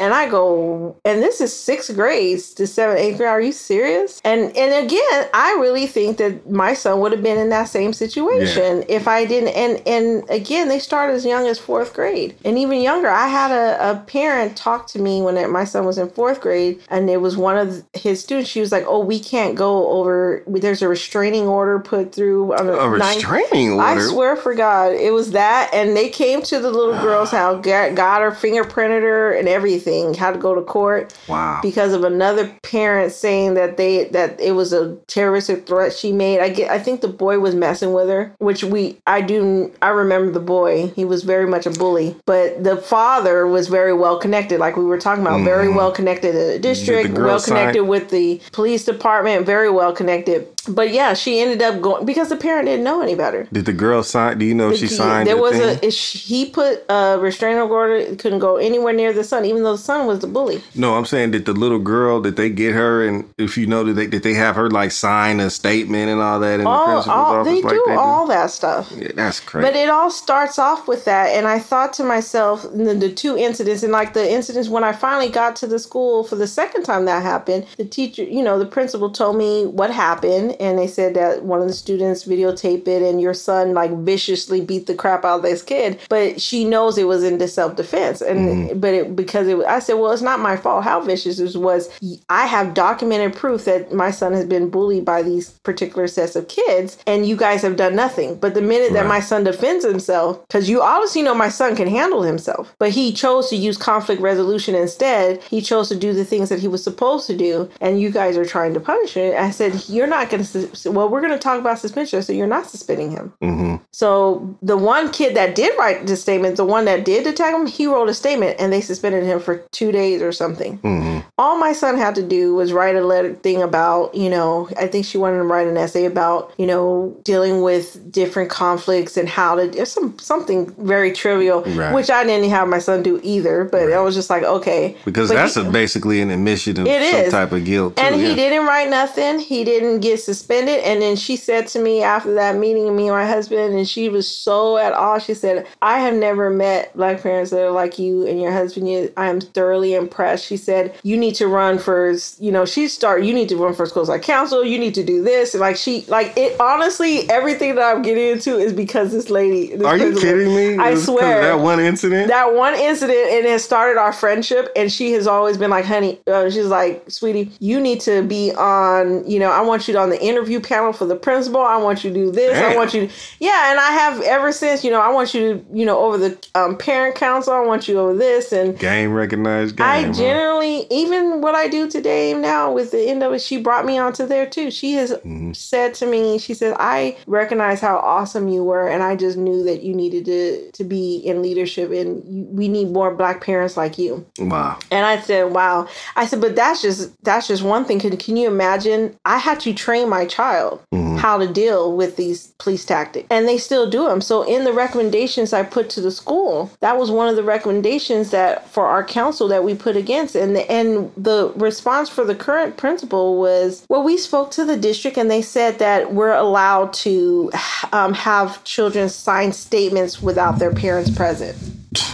And I go, and this is sixth grades to seventh, eighth grade. Are you serious? And and again, I really think that my son would have been in that same situation if I didn't. And and again, they start as young as fourth grade, and even younger. I had a, a parent talk to me when my son was in fourth grade, and it was one of his students. She was like, "Oh, we can't go over. There's a restraining order put through on a ninth- restraining order. I swear for God, it was that, and they came to the little girl's house, got, got her fingerprinted her and everything. Had to go to court Wow. because of another parent saying that they that it was a terroristic threat she made. I get, I think the boy was messing with her, which we I do I remember the boy. He was very much a bully, but the father was very well connected, like we were talking about, very mm-hmm. well connected in the district, girl well connected sign- with the police department, very well connected. But yeah, she ended up going because the parent didn't know any better. Did the girl sign? Do you know if she signed? There was thing? a he put a restraining order. Couldn't go anywhere near the son, even though son was the bully. No, I'm saying that the little girl that they get her, and if you know that they, that they have her like sign a statement and all that in the All, principal's all office, they like do they all that stuff. Yeah, that's crazy. But it all starts off with that, and I thought to myself, the, the two incidents, and like the incidents when I finally got to the school for the second time that happened, the teacher, you know, the principal told me what happened, and they said that one of the students videotaped it, and your son like viciously beat the crap out of this kid, but she knows it was in self defense, and mm-hmm. but it because it, I said, well, it's not my fault how vicious this was. I have documented proof that my son has been bullied by these particular sets of kids, and you guys have done nothing. But the minute that my son defends himself, because you obviously know my son can handle himself, but he chose to use conflict resolution instead. He chose to do the things that he was supposed to do, and you guys are trying to punish him. I said, you're not going to. Well, we're going to talk about suspension, so you're not suspending him. hmm So the one kid that did write the statement, the one that did attack him, he wrote a statement and they suspended him for two days or something. hmm All my son had to do was write a letter thing about, you know, I think she wanted him to write an essay about, you know, dealing with different conflicts and how to some something very trivial, Right. which I didn't have my son do either. But I was just like, okay, Because But that's he- a, basically an admission of It some is. type of guilt. Too, and he yeah. didn't write nothing. He didn't get suspended. And then she said to me after that meeting, me and my husband, and she was so at awe. She said, I have never met black parents that are like you and your husband. I am thoroughly impressed. She said, You need to run for, you know, she start, you need to run for school like council. You need to do this. And like, she, like, it honestly, everything that I'm getting into is because this lady. This Are you kidding me? I It was 'cause of swear that one incident. that one incident and it started our friendship and she has always been like honey uh, she's like sweetie you need to be on you know i want you on the interview panel for the principal i want you to do this i want you to yeah and i have ever since you know i want you to you know over the um, parent council i want you over this and game recognized game. I huh? generally, even what I do today now with the end of it, she brought me onto there too. She has Mm-hmm. said to me, she said, I recognize how awesome you were, and I just knew that you needed to to be in leadership, and you, we need more black parents like you. Wow. And I said, "Wow." I said, "But that's just that's just one thing. Can can you imagine? I had to train my child how to deal with these police tactics, and they still do them. So in the recommendations I put to the school, that was one of the recommendations that for our council that we put against, and the, and the response for the current principal was, well, we spoke to the district, and they said that we're allowed to um, have children sign statements without their parents present.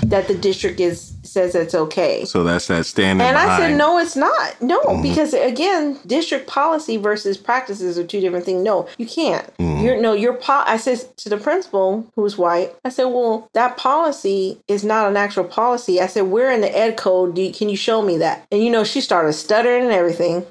That the district is says it's okay. So that's that standing And I said, no, it's not. No, because again, district policy versus practices are two different things. No, you can't. You're no, your po- I said to the principal, who's white, I said, well, that policy is not an actual policy. I said, we're in the ed code. Do you, can you show me that? And you know, she started stuttering and everything.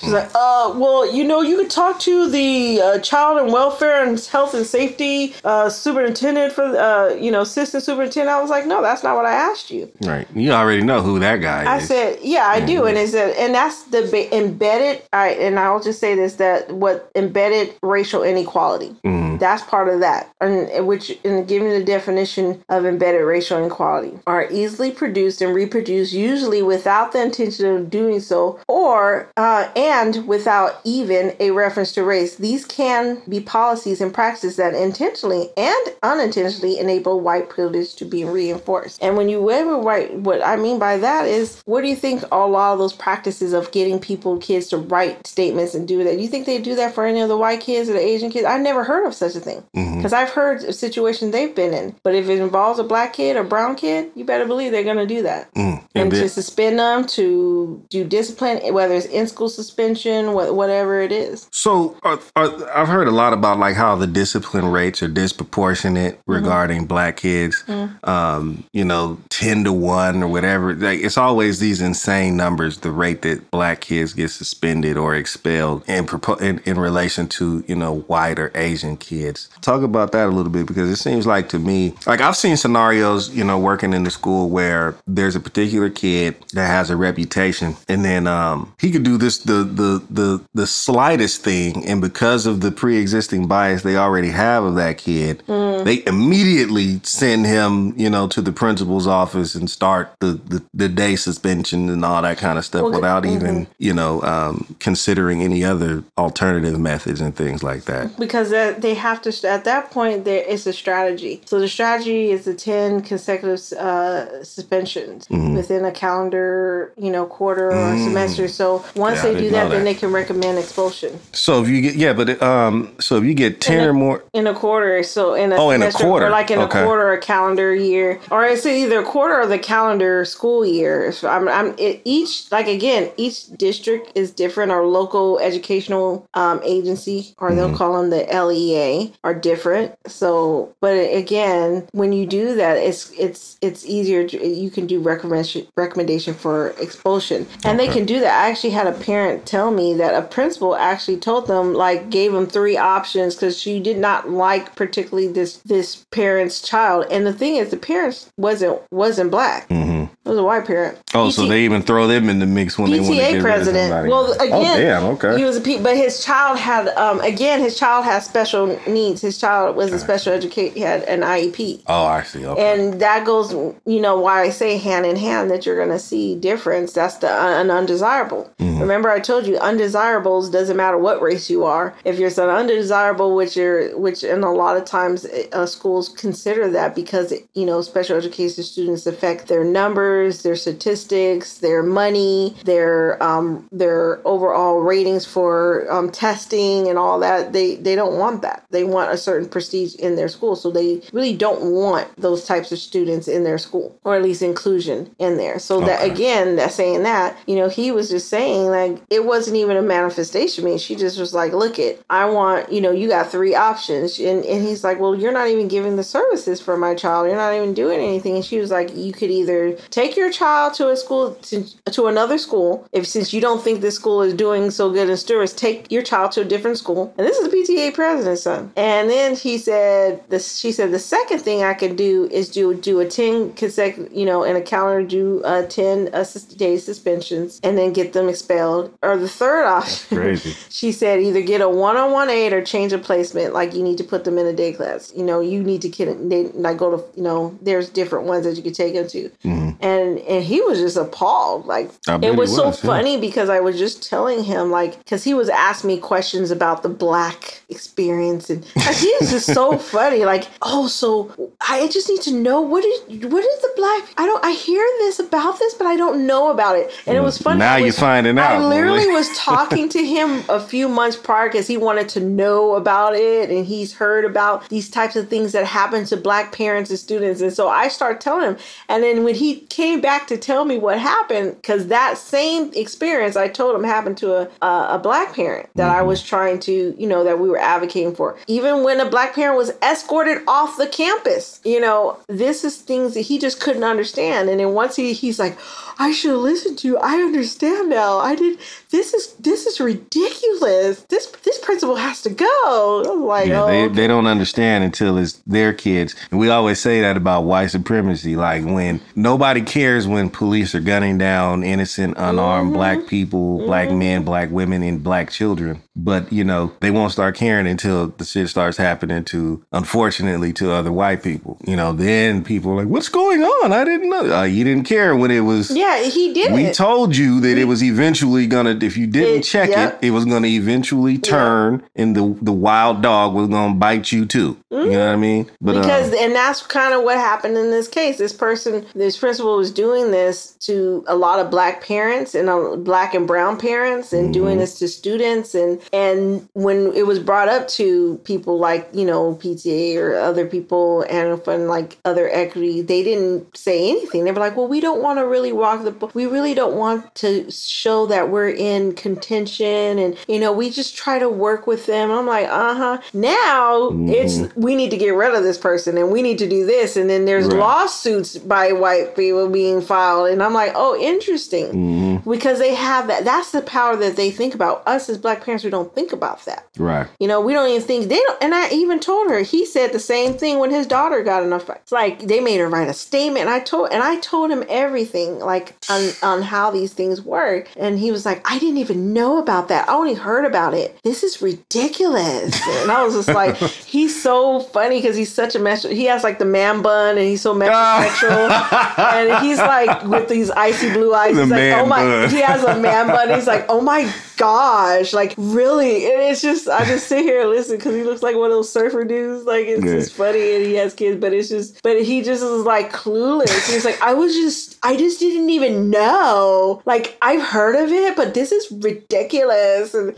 She's like, uh, well, you know, you could talk to the uh, child and welfare and health and safety uh, superintendent for, uh, you know, assistant superintendent. I was like, no, that's not what I asked you. Right. You already know who that guy I is. I said, yeah, I do, and it's a, and that's the ba- embedded. I and I'll just say this: that what embedded racial inequality. That's part of that, and which in giving the definition of embedded racial inequality are easily produced and reproduced, usually without the intention of doing so, or uh, and without even a reference to race. These can be policies and practices that intentionally and unintentionally enable white privilege to be reinforced. And when you ever write, what I mean by that is, what do you think a lot of those practices of getting people, kids to write statements and do that? You think they do that for any of the white kids or the Asian kids? I've never heard of such a thing because I've heard of situations they've been in. But if it involves a black kid or brown kid, you better believe they're going to do that And and then- to suspend them, to do discipline, whether it's in school suspension, wha- whatever it is. So are, are, I've heard a lot about like how the discipline rates are disproportionate Mm-hmm. regarding black kids. Mm. Um, you know, ten to one or whatever. Like it's always these insane numbers. The rate that black kids get suspended or expelled in in, in relation to you know white or Asian kids. Talk about that a little bit because it seems like to me, like I've seen scenarios, you know, working in the school where there's a particular kid that has a reputation, and then um, he could do this the the the the slightest thing, and because of the pre-existing bias they already have of that kid, they immediately send him, you know, to the principal's office and start the, the, the day suspension and all that kind of stuff Well, mm-hmm. without even, you know, um, considering any other alternative methods and things like that. because that, they have to at that point there it's a strategy so the strategy is the 10 consecutive uh, suspensions Mm-hmm. within a calendar you know quarter or semester so once Yeah, they do didn't that then they can recommend expulsion So if you get, yeah, but, um, so if you get 10 And or more, in a quarter so in a Oh, in a quarter. or like in Okay. a quarter a calendar year or it's either a quarter or the calendar school year. So i'm, I'm it, each like again each district is different. Our local educational um, agency or they'll Mm-hmm. call them the lea are different. So but again when you do that it's it's it's easier to, you can do recommendation recommendation for expulsion. And they can do that. I actually had a parent tell me that a principal actually told them like gave them three options because she did not like particularly this this parent's child. And the thing is the parents wasn't wasn't black it was a white parent Mm-hmm. oh, so they even throw them in the mix when they want to get PTA rid of president. somebody. Well, again, oh, damn, okay. He was a P, but his child had um again his child has special needs. His child was a special educate. He had an IEP. oh, I see. Okay. And that goes, you know, why I say hand in hand that you're going to see difference. That's the uh, an undesirable. Mm-hmm. Remember, I told you undesirables doesn't matter what race you are. If you're an undesirable, which you're, which and a lot of times uh, schools consider that because you know special education students affect their numbers, their statistics, their money, their um their overall ratings for um, testing and all that. They they don't want that. They want a certain prestige in their school, so they really don't want those types of students in their school, or at least inclusion in there. So that again, that saying that, you know, he was just saying like it wasn't even a manifestation. I mean, she just was like, look it, I want, you know, you got three options, and and he's like, well, you're not even giving the services for my child. You're not even doing anything. And she was like, you could either take your child to a school to, to another school if since you don't think this school is doing so good in Stewart's, take your child to a different school. And this is the PTA president's son. And then he said this. She said the second thing I could do is do do a ten consecutive, you know, in a calendar do uh, ten uh, day suspensions and then get them expelled. Or the third option, Crazy. she said either get a one-on-one aid or change a placement. Like you need to put them in a day class. You know, you need to get they like go to you know. There's different ones that you could take to. Mm-hmm. And and he was just appalled. Like it was, so was, yeah. funny because I was just telling him like because he was asking me questions about the black experience and like, he was just so funny. Like oh so I just need to know what is what is the black I don't I hear this about this but I don't know about it and it mm. was funny. Now I you're finding out. I literally was talking to him a few months prior because he wanted to know about it and he's heard about these types of things that happen to black parents and students. And so I started telling him. And then when he came back to tell me what happened, because that same experience I told him happened to a, a, a black parent that I mm-hmm. was trying to, you know, that we were advocating for. Even when a black parent was escorted off the campus, you know, this is things that he just couldn't understand. And then once he, he's like, I should have listened to you. I understand now. I did. This is this is ridiculous. This this principal has to go. I was like, Yeah, oh, they, okay. they don't understand until it's their kids. And we always say that about white supremacy. Like when nobody cares when police are gunning down innocent, unarmed Mm-hmm. black people, black men, black women, and black children. But, you know, they won't start caring until the shit starts happening to, unfortunately, to other white people. You know, then people are like, what's going on? I didn't know. Uh, you didn't care when it was. yeah, he did We it. told you that it was eventually gonna. If you didn't It- check yep. it, it was gonna eventually turn, and the the wild dog was gonna bite you too. You know what I mean? But uh, because and that's kind of what happened in this case this person this principal was doing this to a lot of black parents and uh, black and brown parents and doing this to students and and when it was brought up to people like you know pta or other people and like other equity they didn't say anything they were like well we don't want to really walk the bo- we really don't want to show that we're in contention and you know we just try to work with them i'm like uh-huh now it's we need to get rid of this person and we need to do this and then there's Right. lawsuits by white people being filed and i'm like oh interesting because they have that that's the power that they think about us as black parents we don't think about that right. you know, we don't even think they don't. And I even told her he said the same thing when his daughter got in a fight. It's like they made her write a statement. And I told and I told him everything like on on how these things work. And he was like, I didn't even know about that. I only heard about it. This is ridiculous. And I was just like, he's so funny because he's such a mess. He has like the man bun and he's so metrosexual. and and he's like with these icy blue eyes. The He's like, oh my, bun. he has a man bun. He's like, oh my gosh, like really? And it's just, I just sit here and listen because he looks like one of those surfer dudes. Like it's Yeah. just funny, and he has kids, but it's just, but he just is like clueless. He's like, I was just, I just didn't even know. Like I've heard of it, but this is ridiculous, and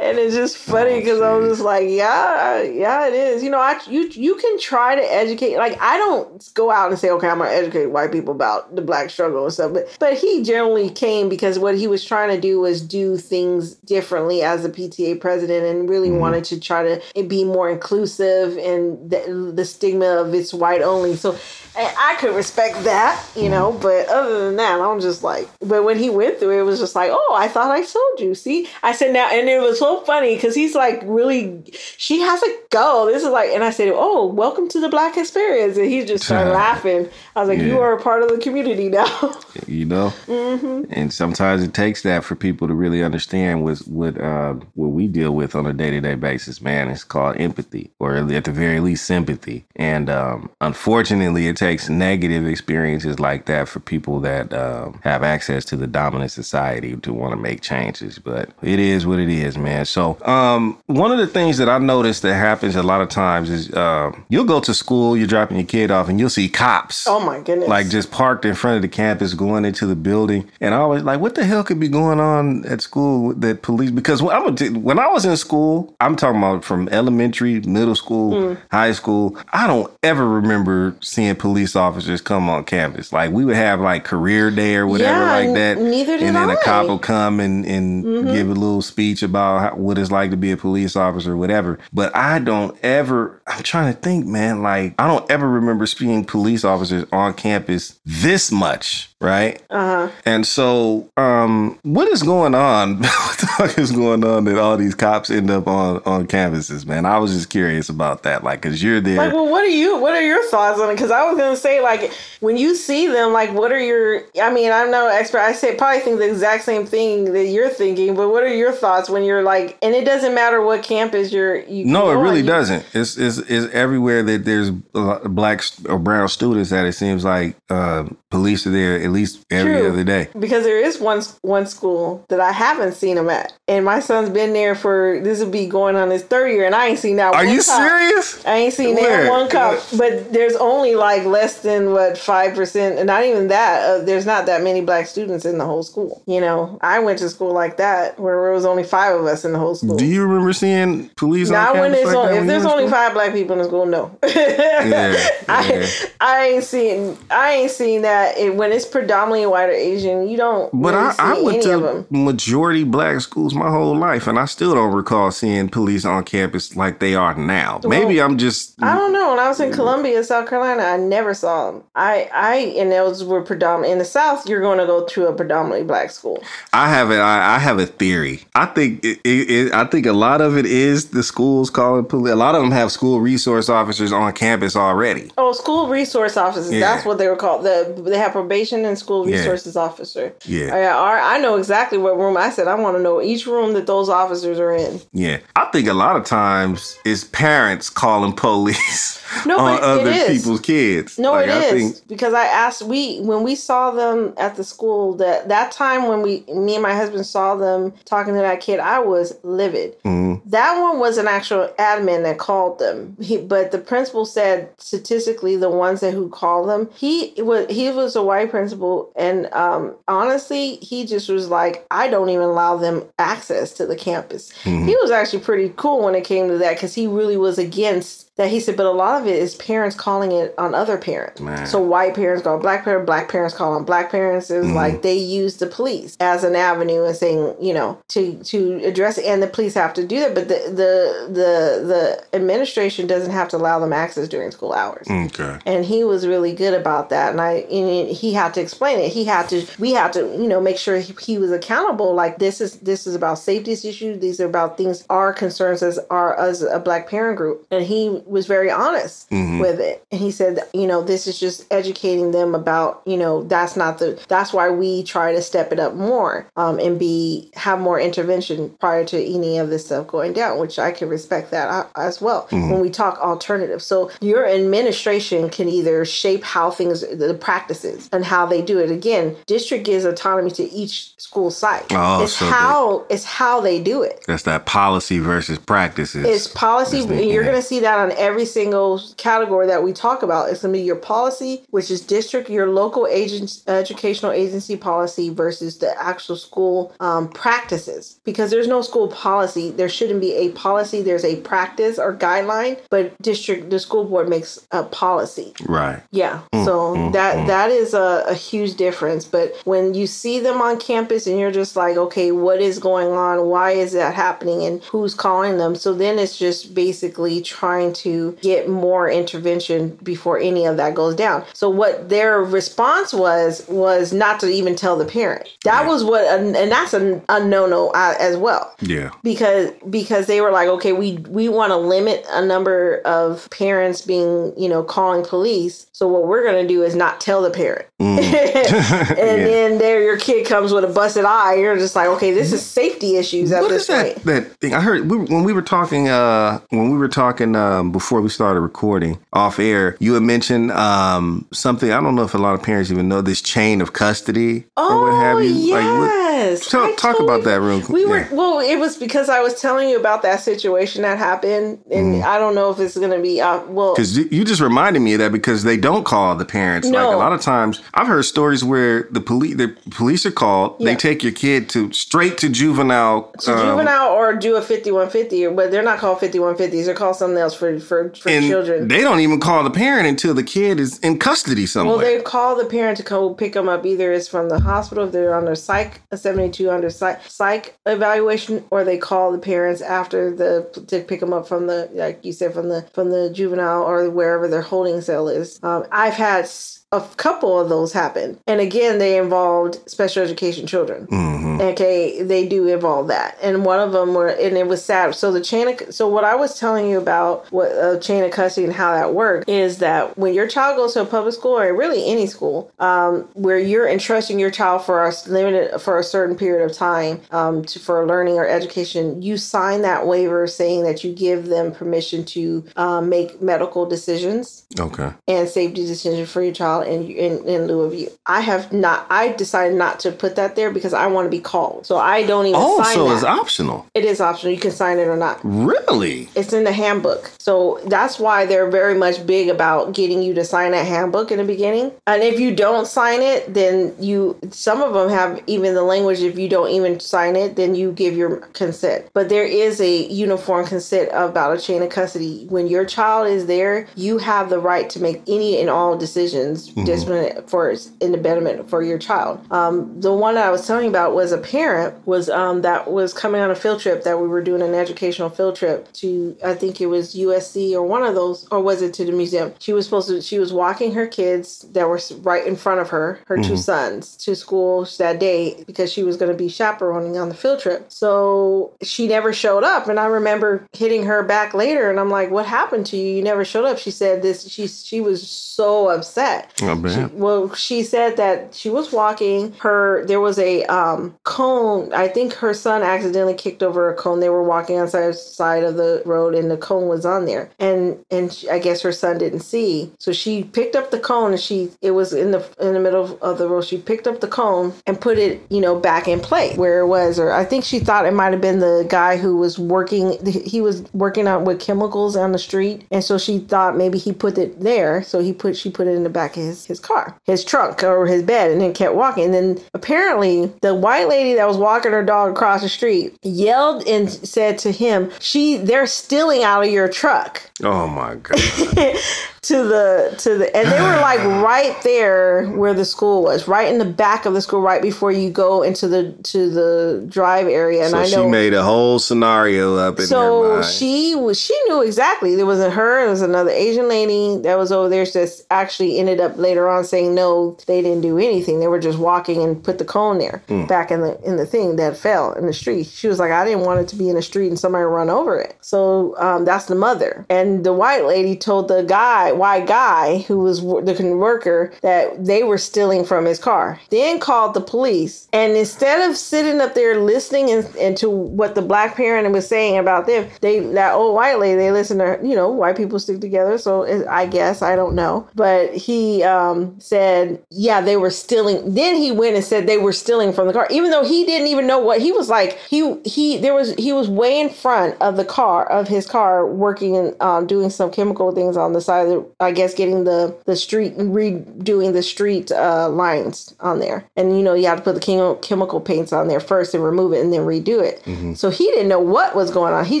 and it's just funny Oh, because I was jeez. just like, yeah, yeah, it is. You know, I you you can try to educate. Like I don't go out and say, okay, I'm gonna educate white people about the black struggle and stuff. But but he generally came because what he was trying to do was do things differently as a PTA president and really Mm-hmm. wanted to try to be more inclusive and the, the stigma of it's white only. So and I could respect that, you know. But other than that, I'm just like. But when he went through it, it was just like, oh, I thought I told you. See, I said now, and it was so funny because he's like really. She has a go. This is like, and I said, oh, welcome to the black experience, and he just started laughing. I was like, you are a part of the community now. you know Mm-hmm. and sometimes it takes that for people to really understand what what uh, what we deal with on a day-to-day basis man it's called empathy or at the very least sympathy and um, unfortunately it takes negative experiences like that for people that um, have access to the dominant society to want to make changes but it is what it is man so um, one of the things that i noticed that happens a lot of times is um, you'll go to school you're dropping your kid off and you'll see cops oh my goodness! like just parked in front of the campus going into the building and i was like what the hell could be going on at school with that police because when, I'm t- when i was in school i'm talking about from elementary middle school Mm. high school i don't ever remember seeing police officers come on campus like we would have like career day or whatever Yeah, like that neither did and then a I. Mm-hmm. cop will come and, and give a little speech about how, what it's like to be a police officer or whatever but i don't ever i'm trying to think man like i don't ever remember seeing police officers on campus this much right uh huh. and so um what is going on what the fuck is going on that all these cops end up on on campuses man i was just curious about that like because you're there Like, well, what are you? What are your thoughts on it? Because I was gonna say, like, when you see them, like, what are your? I mean, I'm no expert. I say probably think the exact same thing that you're thinking. But what are your thoughts when you're like? And it doesn't matter what campus you're. You No, it go on, really doesn't. It's, it's it's everywhere that there's black or brown students that it seems like uh, police are there at least every True. other day. Because there is one one school that I haven't seen them at, and my son's been there for this will be going on his third year, and I ain't seen that. Are you cop. serious? I ain't seen Where? that one cop, but there's only like less than what five percent, and not even that. Uh, there's not that many black students in the whole school. You know, I went to school like that where there was only five of us in the whole school. Do you remember seeing police on Not when campus there's like only, if when there's only school? five black people in the school, no. yeah. I I ain't seen I ain't seen that it, when it's predominantly white or Asian. You don't. But really I, I went to majority black schools my whole life, and I still don't recall seeing police on campus like they are now. Maybe I'm just I don't know. When I was in Columbia, South Carolina, I never saw them. I, I, and those were predominant in the South. You're going to go to a predominantly black school. I have a I, I have a theory. I think it, it, it, I think a lot of it is the schools calling police. A lot of them have school resource officers on campus already. Oh, school resource officers. Yeah. That's what they were called. The they have probation and school Yeah. resources officer. Yeah. I, I know exactly what room. I said I want to know each room that those officers are in. Yeah, I think a lot of times it's parents calling police No, on other people's kids. No, Like, it I is think- because I asked we when we saw them at the school that that time when we me and my husband saw them talking to that kid, I was livid. Mhm. That one was an actual admin that called them, he, but the principal said statistically the ones that who called them, he was he was a white principal, and um, honestly, he just was like, I don't even allow them access to the campus. Mm-hmm. He was actually pretty cool when it came to that because he really was against that. He said, but a lot of it is parents calling it on other parents. Man. So white parents call black parents, black parents call on black parents. Is Mm-hmm. like they use the police as an avenue and saying, you know, to to address it, and the police have to do that. But the the the the administration doesn't have to allow them access during school hours Okay. and he was really good about that and i and he had to explain it he had to we had to you know make sure he, he was accountable like this is this is about safety issues these are about things our concerns as our as a black parent group and he was very honest Mhm. with it. And he said, you know, this is just educating them about, you know, that's not the that's why we try to step it up more um, and be have more intervention prior to any of this stuff going down, which I can respect that uh, as well. When we talk alternatives, so your administration can either shape how things the practices and how they do it. Again, district gives autonomy to each school site. Oh, it's so how it's how they do it. That's that policy versus practices. It's policy. That's the- and you're yeah. going to see that on every single category that we talk about. It's going to be your policy, which is district, your local agent, educational agency policy versus the actual school um, practices. Because there's no school policy, there shouldn't be a policy. There's a practice or guideline, but district, the school board makes a policy. right. Yeah. Mm, so that that is a, a huge difference. But when you see them on campus and you're just like, okay, what is going on? Why is that happening? And who's calling them? So then it's just basically trying to get more intervention before any of that goes down. So what their response was was not to even tell the parent. That was what, and that's a, a no no as well Yeah. because because they were like okay we we want to limit a number of parents being you know calling police so what we're going to do is not tell the parent and then there your kid comes with a busted eye you're just like okay this is safety issues at What this is that? point That thing I heard we, when we were talking. Uh, when we were talking um, before we started recording off air, you had mentioned um, something. I don't know if a lot of parents even know this chain of custody or what have you. Oh, Like, what- yes. I talk about that real quick. We were well. It was because I was telling you about that situation that happened, and I don't know if it's going to be uh, well. Because you just reminded me of that because they don't call the parents. Like a lot of times, I've heard stories where the police the police are called. They take your kid to straight to juvenile. to um, juvenile or do a 5150 but they're not called 5150s they're called something else for for, for and children they don't even call the parent until the kid is in custody somewhere. Well, they call the parent to come pick them up. Either it's from the hospital if they're under psych, a seventy-two under psych, psych evaluation, or they call the parents after the to pick them up from the like you said from the from the juvenile or wherever their holding cell is. Um, I've had a couple of those happen, and again, they involved special education children. Mhm. Okay, they do involve that, and one of them were, and it was sad. So the chain of, so what I was telling you about what a chain of custody and how that worked is that when your child goes to a public school or really any school, um, where you're entrusting your child for a limited for a certain period of time um, to, for learning or education, you sign that waiver saying that you give them permission to um, make medical decisions Okay. and safety decisions for your child in, in in lieu of you. I have not. I decided not to put that there because I want to be called, so I don't even Oh, sign so that. it's optional. it is optional. You can sign it or not. Really? It's in the handbook, so that's why they're very much big about getting you to sign that handbook in the beginning. And if you don't sign it, then you some of them have even the language. If you don't even sign it, then you give your consent. But there is a uniform consent about a chain of custody. When your child is there, you have the right to make any and all decisions discipline for in the betterment for your child. Um, the one I was telling you about was a parent was um, that was coming on a field trip that we were doing an educational field trip to I think it was USC or one of those or was it to the museum? She was supposed to she was walking her kids that were right in front of her, her two sons, to school that day because she was going to be chaperoning on the field trip. So she never showed up, and I remember hitting her back later, and I'm like, "What happened to you? You never showed up." She said this. She she was so upset. Oh. She- well, she said that she was walking. Her there was a um, cone. I think her son accidentally kicked over a cone. They were walking on side side of the road, and the cone was on there. And and she, I guess her son didn't see, so she picked up the cone, and she it was in the in the middle of the road. She picked up the cone and put it, you know, back in place where it was. Or I think she thought it might have been the guy who was working. He was working out with chemicals on the street, and so she thought maybe he put it there. So he put she put it in the back of his his car, his trunk or his bed, and then kept walking. And then apparently the white lady that was walking her dog across the street yelled and said to him, "She they're stealing out of your truck." Oh my god. to the to the and they were like right there where the school was, right in the back of the school, right before you go into the to the drive area. And So I she made a whole scenario up in so she was she knew exactly. There wasn't her there was another asian lady that was over there that actually ended up later on saying no they didn't do anything. They were just walking and put the cone there Hmm. back in the in the thing that fell in the street. She was like i didn't want it to be in the street and somebody run over it. So um, that's the mother. And the white lady told the guy white guy who was the worker that they were stealing from his car then called the police. And instead of sitting up there listening and, and to what the black parent was saying about them they that old white lady they listen to you know white people stick together. So it, i guess i don't know. But he um, said yeah they were stealing then he went and said they were stealing from the car even though he didn't even know what he was like. He he there was he was way in front of the car of his car working and um, doing some chemical things on the side of the i guess getting the the street redoing the street uh, lines on there. And you know you have to put the chemi- chemical paints on there first and remove it and then redo it. So he didn't know what was going on. He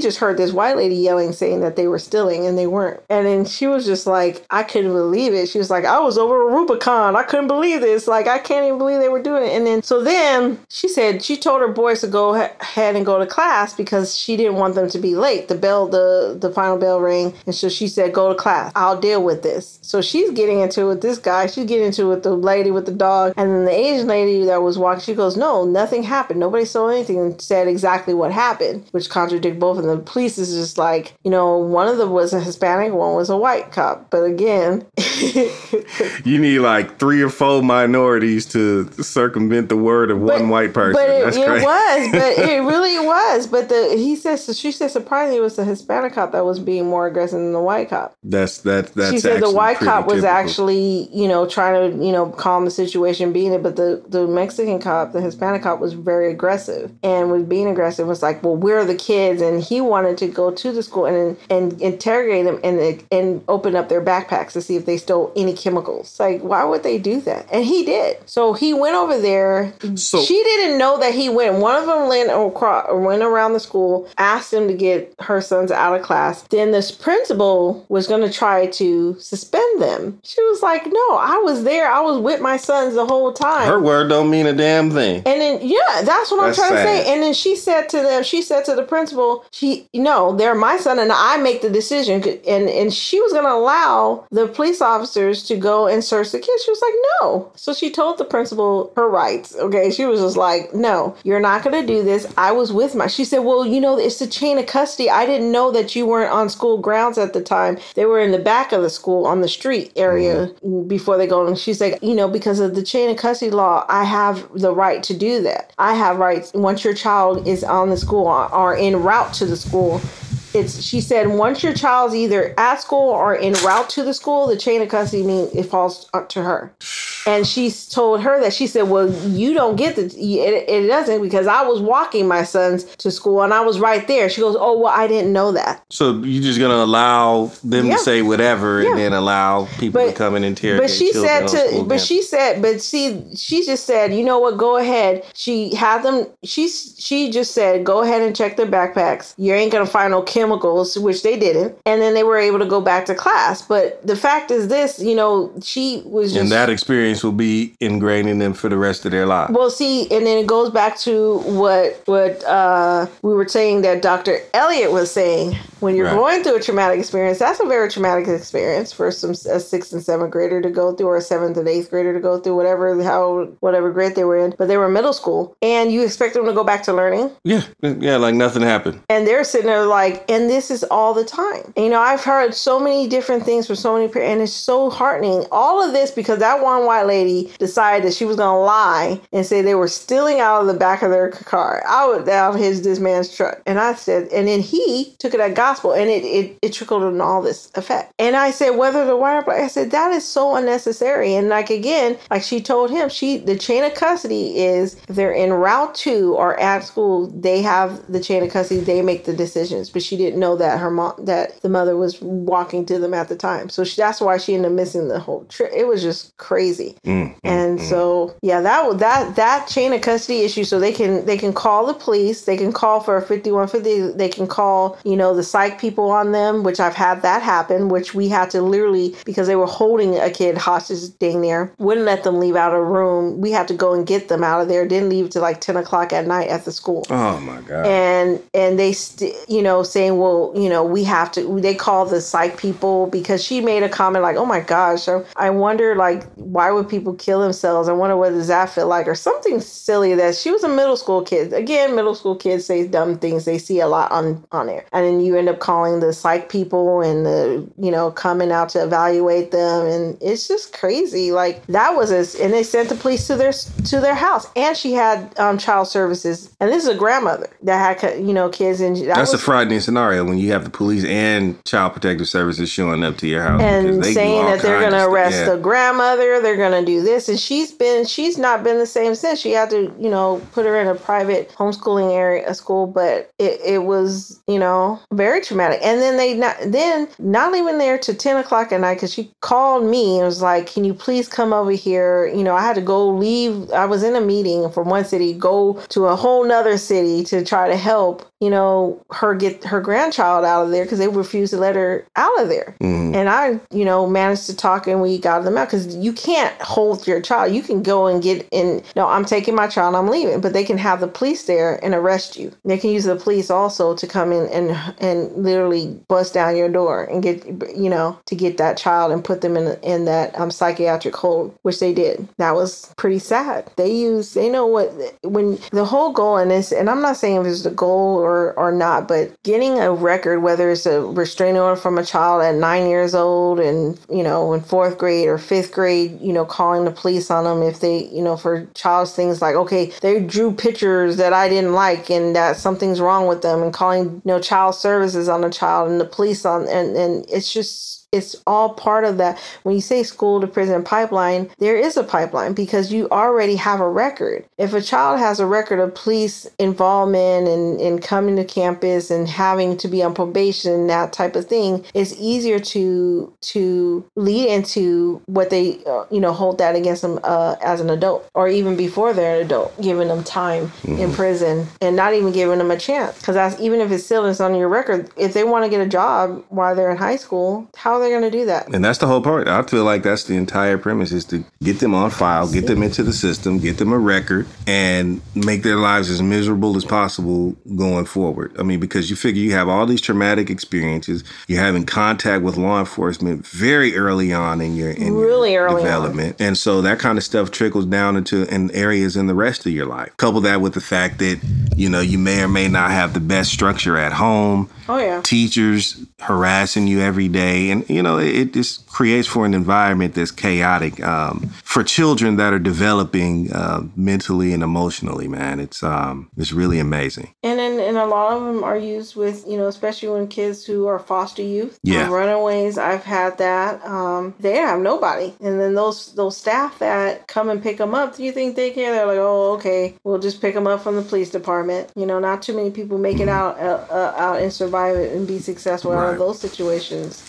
just heard this white lady yelling saying that they were stealing and they weren't. And then she was just like i couldn't believe it. She was like i was over a rubicon. I couldn't believe this. Like i can't even believe they were doing it. And then so then she said she told her boys to go ahead and go to class because she didn't want them to be late. The bell the the final bell rang. And so she said go to class. I'll deal with this so she's getting into it with this guy she's getting into it with the lady with the dog and then the asian lady that was walking she goes no nothing happened nobody saw anything and said exactly what happened which contradict both of them the police is just like you know one of them was a hispanic one was a white cop but again you need like three or four minorities to circumvent the word of one white person. But it, it was, but it really was. But the he says she said surprisingly it was the Hispanic cop that was being more aggressive than the white cop. That's that. She said the white cop was actually you know trying to you know calm the situation, being it, but the the Mexican cop, the Hispanic cop, was very aggressive and was being aggressive. Was like, well, where are the kids? And he wanted to go to the school and and interrogate them and and open up their backpacks to see if they stole any chemicals. Like, why would they do that? And he did. So he went over there. So- she didn't know that he went. One of them went across, went around the school, asked him to get her sons out of class. Then this principal was going to try to suspend them. She was like, "No, I was there. I was with my sons the whole time." Her word don't mean a damn thing. And then yeah, that's what That's I'm trying sad. to say. And then she said to them, she said to the principal, she no, they're my son and I make the decision. And and she was gonna allow the police officers to go and search the kids. She was like, no. So she told the principal her rights. Okay. She was just like, no, you're not gonna do this. I was with my she said, Well, you know, it's the chain of custody. I didn't know that you weren't on school grounds at the time. They were in the back of the school on the street area mm-hmm. before they go. And she's like, you know, because of the chain of custody law, I have the right to do that. I have rights once your child is on the school or, or en route to the school. It's she said once your child's either at school or en route to the school, the chain of custody means it falls up to her. And she told her that she said, "Well, you don't get the it, it doesn't because I was walking my sons to school and I was right there." She goes, "Oh, well, I didn't know that." So you just gonna allow them Yeah. to say whatever Yeah. and then allow people to But- come and interrogate But she said to, but campus. she said, but see, she just said, you know what? Go ahead. She had them. She she just said, go ahead and check their backpacks. You ain't gonna find no chemicals, which they didn't. And then they were able to go back to class. But the fact is, this, you know, she was just and that experience will be ingrained in them for the rest of their lives. well, see, and then it goes back to what what uh, we were saying that Dr. Elliot was saying. When you're Right. going through a traumatic experience, that's a very traumatic experience for some a sixth and seventh grader to go through, or a seventh and eighth grader to go through, whatever how whatever grade they were in. But they were middle school, and you expect them to go back to learning, yeah, yeah, like nothing happened. and they're sitting there like, and this is all the time. And, you know, I've heard so many different things from so many parents, and it's so heartening. All of this because that one white lady decided that she was going to lie and say they were stealing out of the back of their car, out out his this man's truck. And I said, and then he took it at gospel, and it it, it trickled in all this effect. And I said, whether the white or black, I said that is so unnecessary. And like again, like she told him, she the chain of custody is if they're in route to or at school, they have the chain of custody. They make the decisions. But she didn't know that her mom that the mother was walking to them at the time. So she, that's why she ended up missing the whole trip. It was just crazy. Mm, And so yeah, that that that chain of custody issue. So they can they can call the police. They can call for a fifty one fifty. They can call you know the psych people on them, which I've had that happen. Which we had to literally because they were holding a kid hostage dang near, wouldn't let them leave out of room. We had to go and get them out of there. Didn't leave till like ten o'clock at night at the school Oh my God. and and they st- you know saying well you know we have to they call the psych people because she made a comment like oh my gosh I, I wonder like why would people kill themselves? I wonder what does that feel like or something silly that she was a middle school kid. Again middle school kids say dumb things. They see a lot on on there. And then you end up calling the psych people and the you know coming out to evaluate them. And it's just crazy. Like that was a and they sent the police to their to their house. And she had um, child services. And this is a grandmother that had you know kids and that That's a was- frightening scenario when you have the police and child protective services showing up to your house and saying that they're going to arrest stuff. the grandmother they're going to do this and she's been she's not been the same since. She had to you know put her in a private homeschooling area a school but it, it was you know very traumatic. And then they not then not even there to 10 o'clock at night because she called me and was like can you please come over here? You know i had to go leave i was in a meeting from one city go to a whole nother city to try to help you know her get her grandchild out of there because they refused to let her out of there Mhm. and I, you know, managed to talk and we got them out because you can't hold your child. You can go and get in. No, I'm taking my child. I'm leaving, but they can have the police there and arrest you. They can use the police also to come in and and literally bust down your door and get, you know, to get that child and put them in in that um, psychiatric hold, which they did. That was pretty sad. They use, they know what when the whole goal in this, and I'm not saying if it's the goal or or not, but a record, whether it's a restraining order from a child at nine years old and you know in fourth grade or fifth grade, you know, calling the police on them if they, you know, for child's things like okay, they drew pictures that I didn't like and that something's wrong with them, and calling you know child services on the child and the police on, and and it's just it's all part of that. When you say school to prison pipeline, there is a pipeline because you already have a record. If a child has a record of police involvement and, and coming to campus and having to be on probation, and that type of thing, it's easier to to lead into what they uh, you know hold that against them uh, as an adult or even before they're an adult, giving them time in prison and not even giving them a chance. Because that's even if it's still is on your record, if they want to get a job while they're in high school, how are going to do that? And that's the whole part. I feel like that's the entire premise is to get them on file, get them into the system, get them a record, and make their lives as miserable as possible going forward. I mean, because you figure you have all these traumatic experiences, you're having contact with law enforcement very early on in your in your Really early on. development, and so that kind of stuff trickles down into in areas in the rest of your life. Couple that with the fact that you know you may or may not have the best structure at home Oh yeah. teachers harassing you every day and you know it, it just creates for an environment that's chaotic um, for children that are developing uh, mentally and emotionally man it's um it's really amazing And then and a lot of them are used with you know especially when kids who are foster youth, Yeah. um, runaways. I've had that. Um, they have nobody, and then those those staff that come and pick them up. Do you think they care? They're like, oh, okay, we'll just pick them up from the police department. You know, not too many people make it out uh, uh, out and survive it and be successful out Mm-hmm. Of those situations.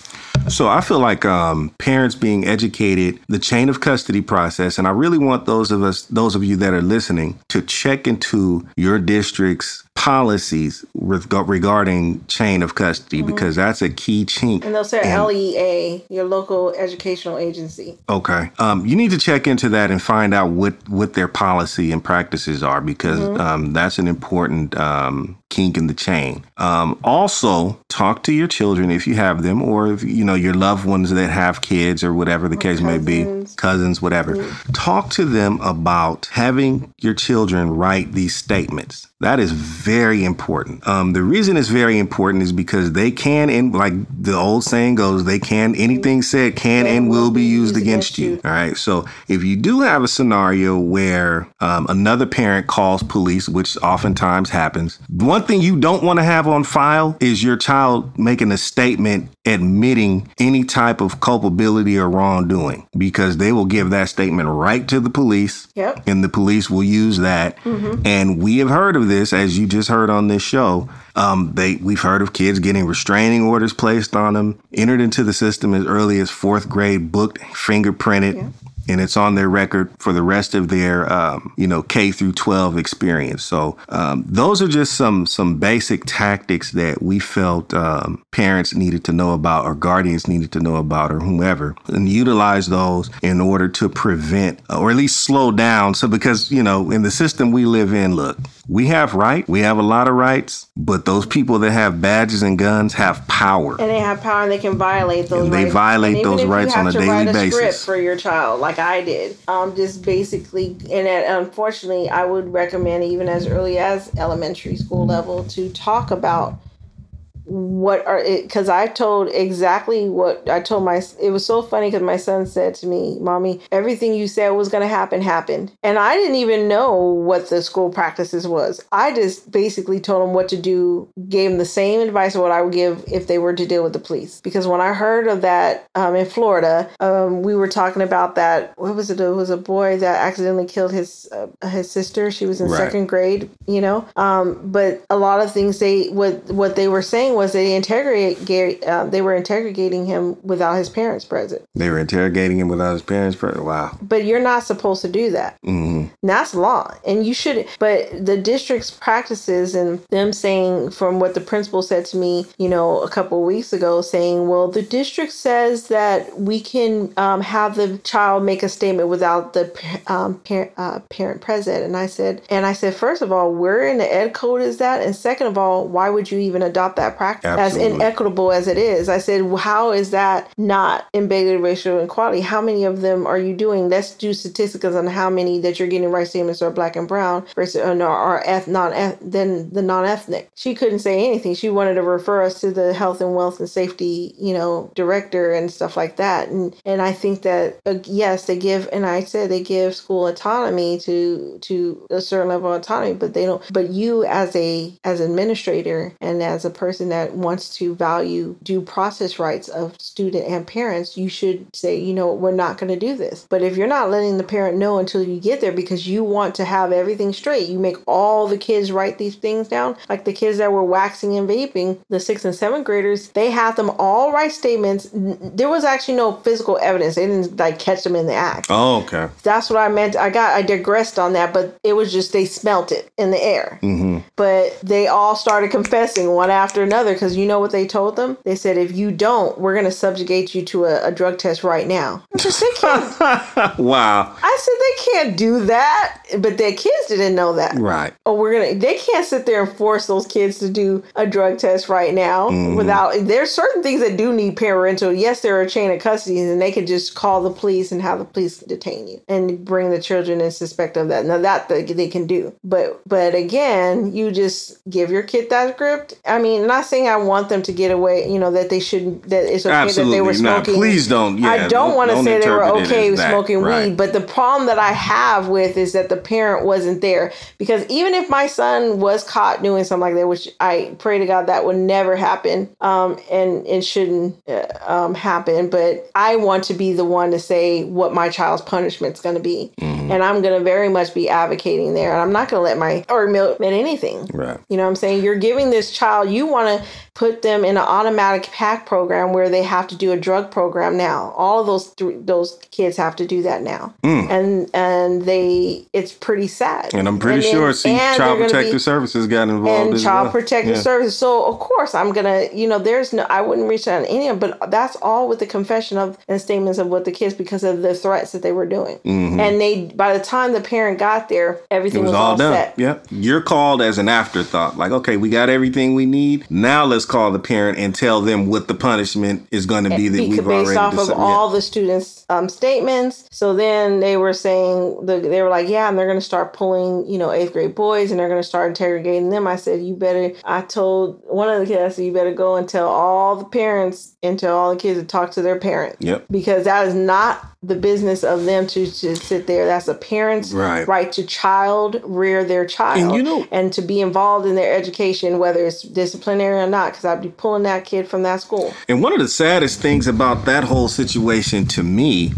So I feel like um, parents being educated, the chain of custody process, and I really want those of us, those of you that are listening, to check into your district's policies reg- regarding chain of custody because that's a key chink. And they'll say LEA, your local educational agency. Okay. Um, you need to check into that and find out what, what their policy and practices are because um, that's an important um, kink in the chain. Um, also, talk to your children if you have them, or if you know your loved ones that have kids or whatever the case may be, cousins. cousins, whatever. Talk to them about having your children write these statements. That is very important. Um, the reason it's very important is because they can, and like the old saying goes, they can anything said can and will be used against you. All right. So if you do have a scenario where um, another parent calls police, which oftentimes happens, one thing you don't want to have on file is your child making a statement admitting any type of culpability or wrongdoing because they will give that statement right to the police Yep. and the police will use that. And we have heard of this, as you just heard on this show. Um, they we've heard of kids getting restraining orders placed on them, entered into the system as early as fourth grade, booked, fingerprinted. And it's on their record for the rest of their, um, you know, K through 12 experience. So um, those are just some some basic tactics that we felt um, parents needed to know about, or guardians needed to know about, or whomever, and utilize those in order to prevent, or at least slow down. So because you know, in the system we live in, look, we have right, we have a lot of rights, but those people that have badges and guns have power. and they have power and they can violate those And they rights. violate And those you rights have on a to daily write a basis. script for your child like i did um just basically and it, unfortunately i would recommend even as early as elementary school level to talk about what are it because i told exactly what i told my it was so funny because my son said to me mommy everything you said was going to happen happened. And i didn't even know what the school practices was. I just basically told him what to do gave him the same advice what i would give if they were to deal with the police. Because when i heard of that um, in florida um, we were talking about that what was it it was a boy that accidentally killed his uh, his sister. She was in Right. second grade you know? Um, but a lot of things they what what they were saying was they interrogate uh, they were interrogating him without his parents present. They were interrogating him without his parents present. Wow. but you're not supposed to do that. Hmm that's law. And you should but the district's practices and them saying from what the principal said to me you know a couple of weeks ago saying well the district says that we can um, have the child make a statement without the um, parent, uh, parent present. And i said and i said first of all where in the ed code is that? And second of all why would you even adopt that practice as inequitable as it is. I said well, how is that not embedded racial inequality? How many of them are you doing? Let's do statistics on how many that you're getting right statements are black and brown versus uh, no, are eth- non then the non-ethnic. She couldn't say anything. She wanted to refer us to the health and wealth and safety you know director and stuff like that. And and i think that uh, yes they give and i said they give school autonomy to to a certain level of autonomy but they don't but you as a as administrator and as a person that wants to value due process rights of student and parents you should say you know we're not going to do this. But if you're not letting the parent know until you get there because you want to have everything straight you make all the kids write these things down like the kids that were waxing and vaping the sixth and seventh graders they had them all write statements. There was actually no physical evidence. They didn't like catch them in the act. Oh, okay. that's what I meant. I got I digressed on that, but it was just they smelt it in the air. hmm But they all started confessing one after another because you know what they told them? They said, if you don't, we're going to subjugate you to a, a drug test right now. I said, they can't. wow. I said they can't do that, but their kids didn't know that. Right. Oh, we're gonna. They can't sit there and force those kids to do a drug test right now mm-hmm. without. There's certain things that do need parental. Yes, there are a chain of custody, and they can just call the police and have the police detain you and bring the children in suspect of that. Now that they, they can do, but but again, you just give your kid that script. I mean, not saying I want them to get away. You know that they shouldn't. That it's okay Absolutely. that they were not. smoking. Please don't. Yeah, I don't want to say they were okay with that. smoking Right. weed, but the problem that I have with is that the parent wasn't there. Because even if my son was caught doing something like that, which I pray to God that would never happen, um, and it shouldn't uh, um, happen, but I want to be the one to say what my child's punishment's going to be, Mm-hmm. and I'm going to very much be advocating there, and I'm not going to let my or admit anything. Right. You know what I'm saying? You're giving this child, you want to put them in an automatic pack program where they have to do a drug program now. All of those th- those kids have to do that now. And and they it's pretty sad. Mm. And I'm pretty then- sure see, Child Protective be- Services got involved and child well. protective Yeah. services. So of course I'm gonna, you know, there's no, I wouldn't reach out to any of, them, but that's all with the confession of and statements of what the kids because of the threats that they were doing. And they, by the time the parent got there, everything Mm-hmm. It was, was, all, done. set. Yep. You're called as an afterthought. Like, okay, we got everything we need. Now let's call the parent and tell them what the punishment is going to be that we've based already off of decided. all the students' um, statements. So then they were saying the, they were like, yeah, and they're going to start pulling, you know, eighth grade boys, and they're going to start interrogating them. I said, you better. I told one of the kids, I said, you better go and tell all the parents and tell all the kids to talk to their parents. Yep. Because that is not the business of them to, to sit there. That's a parent's Right. right to child rear their child And you know- and to be involved in their education, whether it's disciplinary or not. Because I'd be pulling that kid from that school. And one of the saddest things about that whole situation to me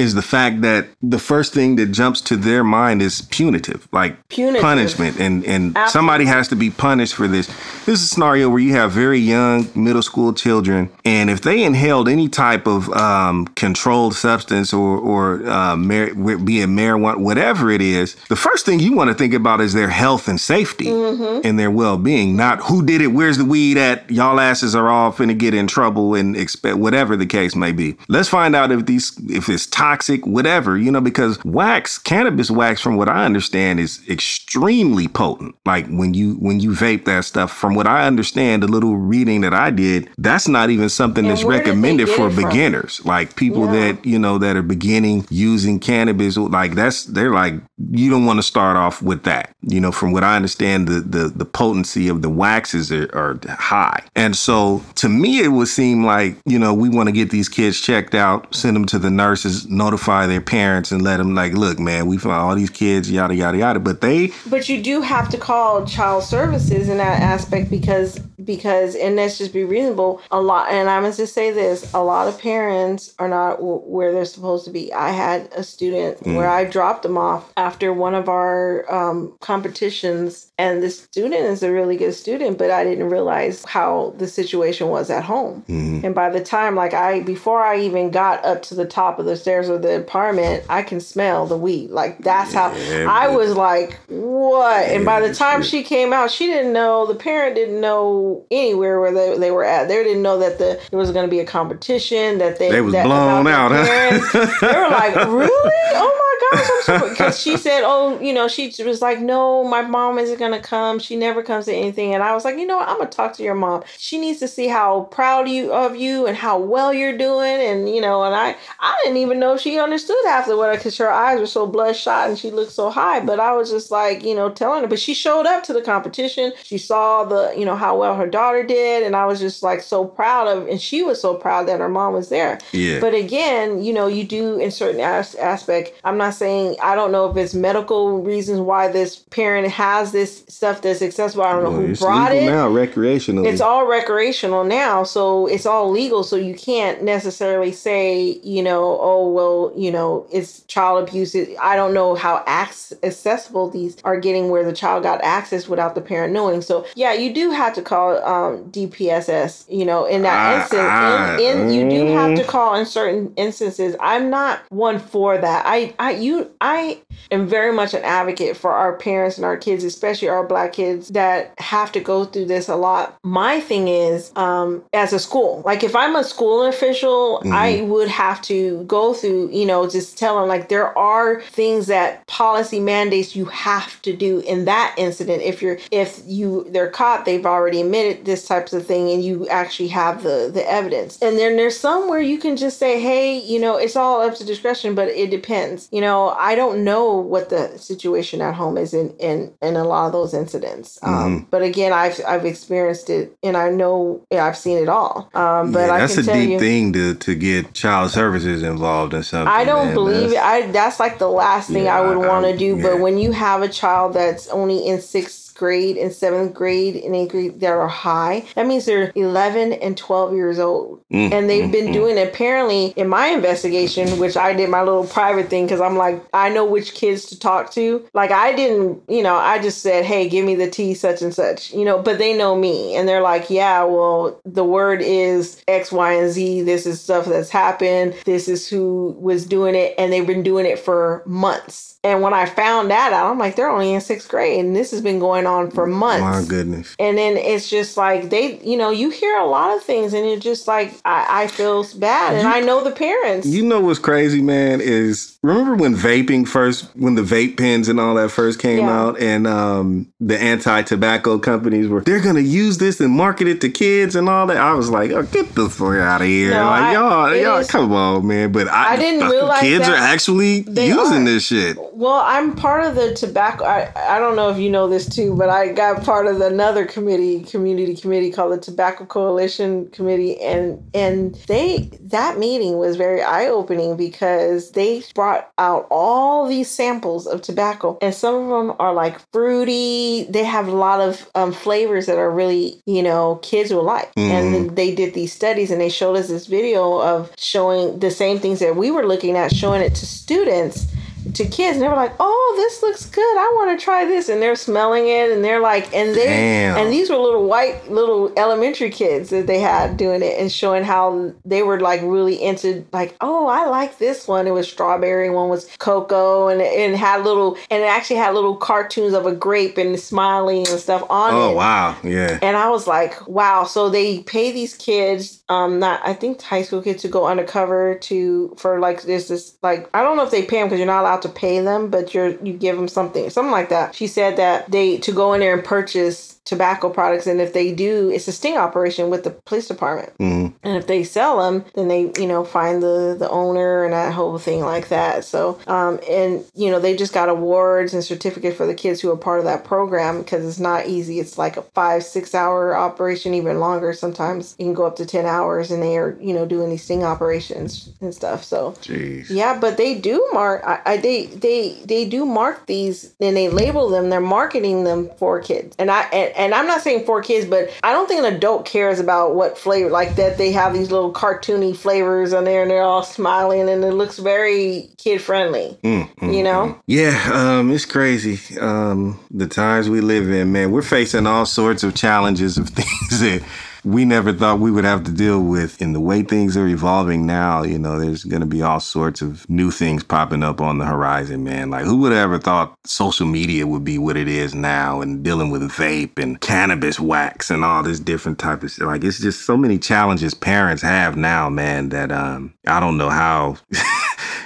is the fact that the first thing that jumps to their mind is punitive, like Punitive. punishment, and and Absolutely. somebody has to be punished for this. This is a scenario where you have very young middle school children, and if they inhaled any type of um, controlled substance or or uh, mar- be it marijuana, whatever it is, the first thing you want to think about is their health and safety Mm-hmm. and their well being, not who did it, where's the weed at, y'all asses are all finna get in trouble and expect whatever the case may be. Let's find out if these if it's toxic, whatever, you know, because wax, cannabis wax, from what I understand, is extremely potent. Like when you when you vape that stuff, from what I understand, the little reading that I did, that's not even something And that's where did they recommended for beginners. Like people Yeah. that, you know, that are beginning using cannabis, like that's they're like, you don't want to start off with that. You know, from what I understand, the the, the potency of the waxes are, are high. And so to me it would seem like, you know, we want to get these kids checked out, send them to the nurses, notify their parents and let them like, look, man, we found all these kids, yada yada yada. But they But you do have to call child services in that aspect because because and let's just be reasonable. A lot, and I must just say this: a lot of parents are not w- where they're supposed to be. I had a student where I dropped them off after one of our um, competitions, and the student is a really good student, but I didn't realize how the situation was at home. And by the time, like I, before I even got up to the top of the stairs of the apartment, I can smell the weed. Like that's how I was like, what? and by the time shit. she came out, she didn't know. The parent didn't know anywhere where they, they were at. They didn't know that the there was going to be a competition. That they They was that, blown out, huh? they were like, really? Oh my gosh! Because she said, oh, you know, she was like, no, my mom isn't going to come. She never comes to anything. And I was like, you know what? I'm gonna talk to your mom. She needs to see how proud you of you and how well you're doing. And you know, and I I didn't even know if she understood half the what because her eyes were so bloodshot and she looked so high. But I was just like, you know, telling her. But she showed up to the competition. She saw the, you know, how well her daughter did, and I was just like so proud of, and she was so proud that her mom was there. Yeah. But again, you know, you do in certain as- aspect. I'm not saying I don't know if it's medical reasons why this parent has this stuff that's accessible. I don't know Well, who it's brought legal it. now, recreational. It's all recreational now, so it's all legal. So you can't necessarily say, you know, oh well, you know, it's child abuse. I don't know how ac- accessible these are getting, where the child got access without the parent knowing. So yeah, you do have to call um, DPSS. You know, in that Ah, instance, ah, in, in, you do have to mm. call in certain instances. I'm not one for that. I, I, you, I am very much an advocate for our parents and our kids, especially our black kids that have to go through this a lot. My thing is, um, as a school, like if I'm a school official, I would have to go through, you know, just tell them like there are things that policy mandates you have to do in that incident. If you're, if you, they're caught, they've already admitted this types of thing and you actually have the, the evidence. And then there's some where you can just say, hey, you know, it's all up to discretion, but it depends. You know, I don't know what the situation at home is in in, in a lot of those incidents. Um, but again, I've I've experienced it and I know yeah, I've seen it all. Um, but yeah, I that's a deep you, thing to, to get child services involved in something. I don't man. believe it. That's- I that's like the last thing Yeah, I would want to do. yeah. But when you have a child that's only in sixth grade and seventh grade and eighth grade that are high, that means they're 11 and 12 years old. Mm, and they've mm, been mm. doing apparently in my investigation, which I did my little private thing because I'm like, I know which kids to talk to. Like I didn't, you know, I just said, hey, give me the tea, such and such, you know, but they know me and they're like, yeah, well, the word is X, Y, and Z. This is stuff that's happened. This is who was doing it. And they've been doing it for months. And when I found that out, I'm like, they're only in sixth grade and this has been going on for months. My goodness. And then it's just like they, you know, you hear a lot of things, and it's just like I, I feel bad, and I know the parents. You know what's crazy, man? Is remember when vaping first, when the vape pens and all that first came Yeah. out, and um, the anti-tobacco companies were they're gonna use this and market it to kids and all that. I was like, oh, get the fuck out of here! No, like I- y'all, y'all, is- come on, man. But I, I didn't realize kids are actually using are. this shit. Well, I'm part of the tobacco. I, I don't know if you know this too, but I got part of another committee, community committee called the Tobacco Coalition Committee, and and they that meeting was very eye opening because they brought out all these samples of tobacco, and some of them are like fruity. They have a lot of um, flavors that are really you know kids will like, and they did these studies and they showed us this video of showing the same things that we were looking at, showing it to students to kids and they were like, "Oh, this looks good. I want to try this." And they're smelling it and they're like, and they Damn. and these were little white little elementary kids that they had doing it and showing how they were like really into like, "Oh, I like this one. It was strawberry, one was cocoa and and had little and it actually had little cartoons of a grape and smiling and stuff on it. Oh wow, yeah. And I was like, wow. So they pay these kids, um, not I think high school kids to go undercover to for like this this like I don't know if they pay them because you're not allowed to pay them, but you're you give them something something like that. She said that they to go in there and purchase tobacco products, and if they do, it's a sting operation with the police department. Mhm. And if they sell them, then they, you know, find the the owner and that whole thing like that. So, um, and you know, they just got awards and certificates for the kids who are part of that program because it's not easy. It's like a five six hour operation, even longer. Sometimes You can go up to ten hours, and they are, you know, doing these sting operations and stuff. So, Jeez. yeah, but they do mark. I, I they they they do mark these and they label them. They're marketing them for kids. And I and, and I'm not saying for kids, but I don't think an adult cares about what flavor like that. They have these little cartoony flavors on there, and they're all smiling, and it looks very kid friendly. Mm, mm, You know. Yeah, um, it's crazy. Um, the times we live in, man, we're facing all sorts of challenges of things that we never thought we would have to deal with. And the way things are evolving now, you know, there's going to be all sorts of new things popping up on the horizon, man. Like, who would have ever thought social media would be what it is now and dealing with vape and cannabis wax and all this different type of stuff? Like, it's just so many challenges parents have now, man, that um, I don't know how.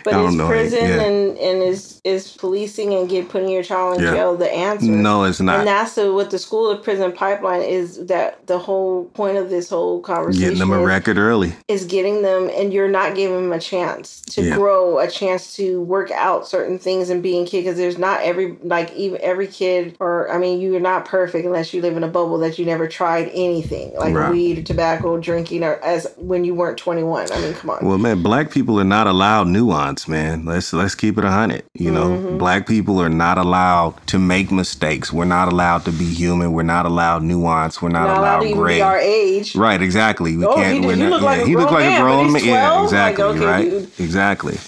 But is know. prison yeah. and, and is is policing and get putting your child in Yeah. jail the answer? No, it's not. And that's the, what the school of prison pipeline is. That the whole point of this whole conversation Getting them a record early. is getting them, and you're not giving them a chance to Yeah. grow, a chance to work out certain things and being kid. Because there's not every like even every kid, or I mean, you're not perfect unless you live in a bubble that you never tried anything like Right. weed, tobacco, drinking, or as when you weren't 21. I mean, come on. Well, man, black people are not allowed nuance, man. Let's let's keep it a hundred. You know, Mm-hmm. black people are not allowed to make mistakes. We're not allowed to be human. We're not allowed nuance. We're not, not allowed allowed gray. our age. Right, exactly. We Oh, can't. he- we're he not- look like a looked grown like a man, but grown man. Yeah, 12? Like, exactly. okay, right. dude. Exactly.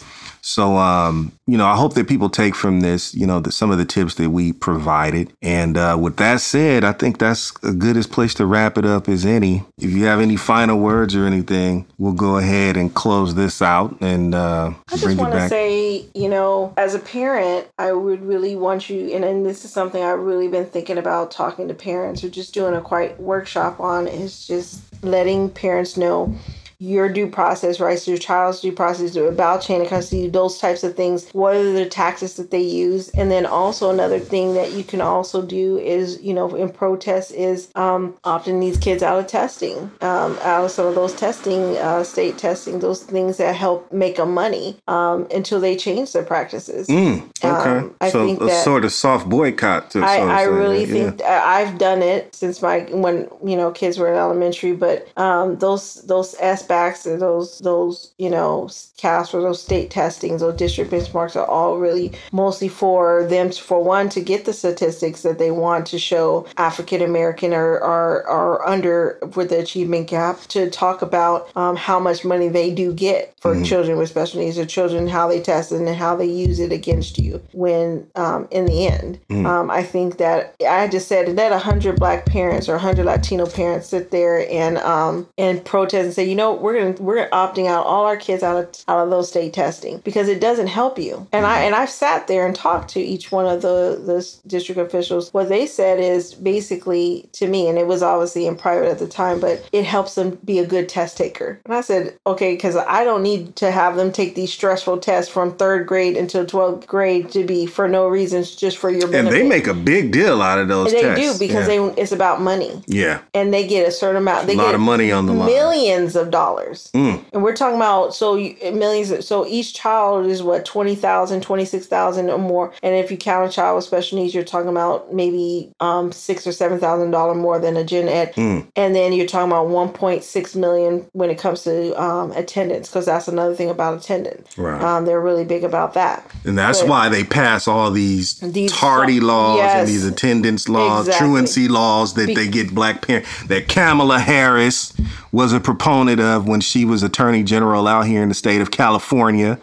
So, um, you know, I hope that people take from this, you know, the, some of the tips that we provided. And uh, with that said, I think that's a goodest place to wrap it up as any. If you have any final words or anything, we'll go ahead and close this out and uh, I just want to say, you know, as a parent, I would really want you, and, and this is something I've really been thinking about talking to parents or just doing a quiet workshop on is just letting parents know your due process rights, your child's due process about chain of custody, those types of things. What are the tactics that they use? And then also another thing that you can also do is, you know, in protest is um, opting these kids out of testing, um, out of some of those testing, uh, state testing, those things that help make them money um, until they change their practices. Mm, okay. Um, I so think a that- sort of soft boycott. To, I, so I really yeah. think I've done it since my when you know kids were in elementary, but um, those those SBACs and those those you know CAS or those state testings, those district benchmarks are all really mostly for them to, for one to get the statistics that they want to show African American are, are are under with the achievement gap to talk about um, how much money they do get for Mm-hmm. children with special needs or children how they test it and how they use it against you when um, in the end Mm. um, I think that I just said a hundred black parents or a hundred Latino parents sit there and um, and protest and say you know we're gonna we're opting out all our kids out of out of those state testing because it doesn't help you and I mm-hmm. and I've sat there and talked to each one of the the district officials what they said is basically to me and it was obviously in private at the time but it helps them be a good test taker and I said okay because I don't need to have them take these stressful tests from third grade until 12th grade to be for no reasons just for your And they make a big deal out of those they tests. do because yeah. they it's about money Yeah. and they get a certain amount. They get A lot get of money on the line. millions of dollars dollars, and we're talking about so you, millions. So each child is what 20,000, 26,000 or more, and if you count a child with special needs, you're talking about maybe um six or seven thousand dollar more than a gen ed, and then you're talking about 1.6 million when it comes to um, attendance, because that's another thing about attendance. Right. Um, they're really big about that. And that's But- why they pass all these, These tardy laws yes. and these attendance laws, Exactly. truancy laws that Be- they get black parents. That Kamala Harris was a proponent of when she was Attorney General out here in the state of California.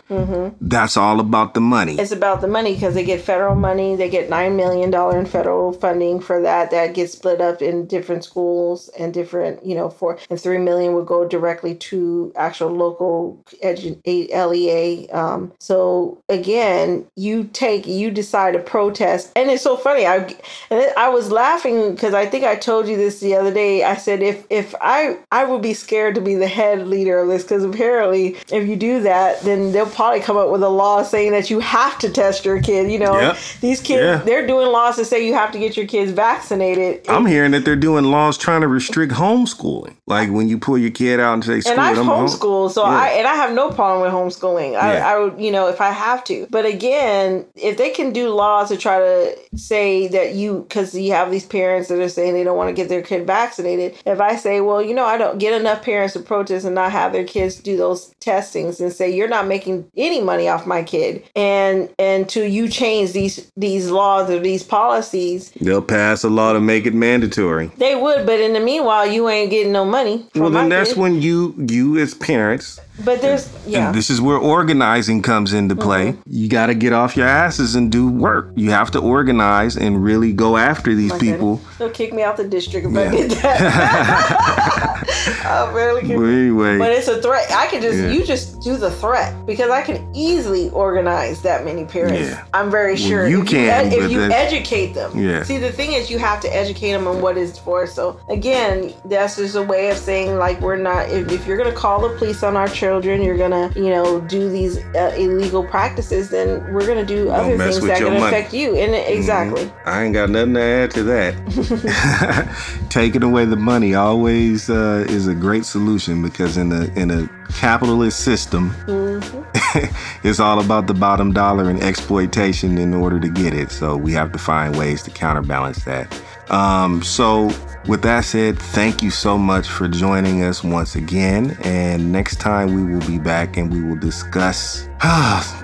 That's all about the money. Mm-hmm. It's about the money because they get federal money. They get nine million dollar in federal funding for that. That gets split up in different schools and different, you know, for and three million would go directly to actual local edu- LEA. Um, so again, you take you decide to protest, and it's so funny. I and I was laughing because I think I told you this the other day. I said if if I I would be scared to be the head leader of this because apparently if you do that, then they'll probably come up with a law saying that you have to test your kid. You know, Yep. these kids Yeah. they're doing laws to say you have to get your kids vaccinated. I'm hearing that they're doing laws trying to restrict homeschooling. Like when you pull your kid out and say, "Screw and I've I'm home." homeschooled, so Yeah. I and I have no problem with homeschooling. I, Yeah. I would, you know, if I have to. But again, if they can do laws to try to say that you, because you have these parents that are saying they don't want to get their kid vaccinated. If I say, well, you know, I don't get enough parents to protest and not have their kids do those testings and say you're not making any money off my kid, and and to you change these these laws or these policies, They'll pass a law to make it mandatory. they would. But in the meanwhile, you ain't getting no money. Well, then that's kid. when you, you as parents, But there's yeah. And this is where organizing comes into play. Mm-hmm. You got to get off your asses and do work. You have to organize and really go after these people. They'll kick me out the district if I did that. I'll barely Well, anyway, But it's a threat. I can just Yeah. you just do the threat because I can easily organize that many parents. Yeah. I'm very sure you if can, You, but if you educate them. Yeah. See, the thing is, you have to educate them on what it's for. So again, that's just a way of saying like we're not. If, if you're gonna call the police on our children, you're gonna you know do these uh, illegal practices, then we're gonna do other things that can money. affect you. And it- exactly. I ain't got nothing to add to that. Taking away the money always uh, is a great solution because in a in a capitalist system, it's all about the bottom dollar and exploitation in order to get it. So we have to find ways to counterbalance that. Um, so with that said, thank you so much for joining us once again. And next time we will be back and we will discuss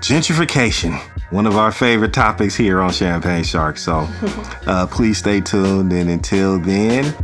gentrification, one of our favorite topics here on Champagne Shark. So uh, please stay tuned. And until then,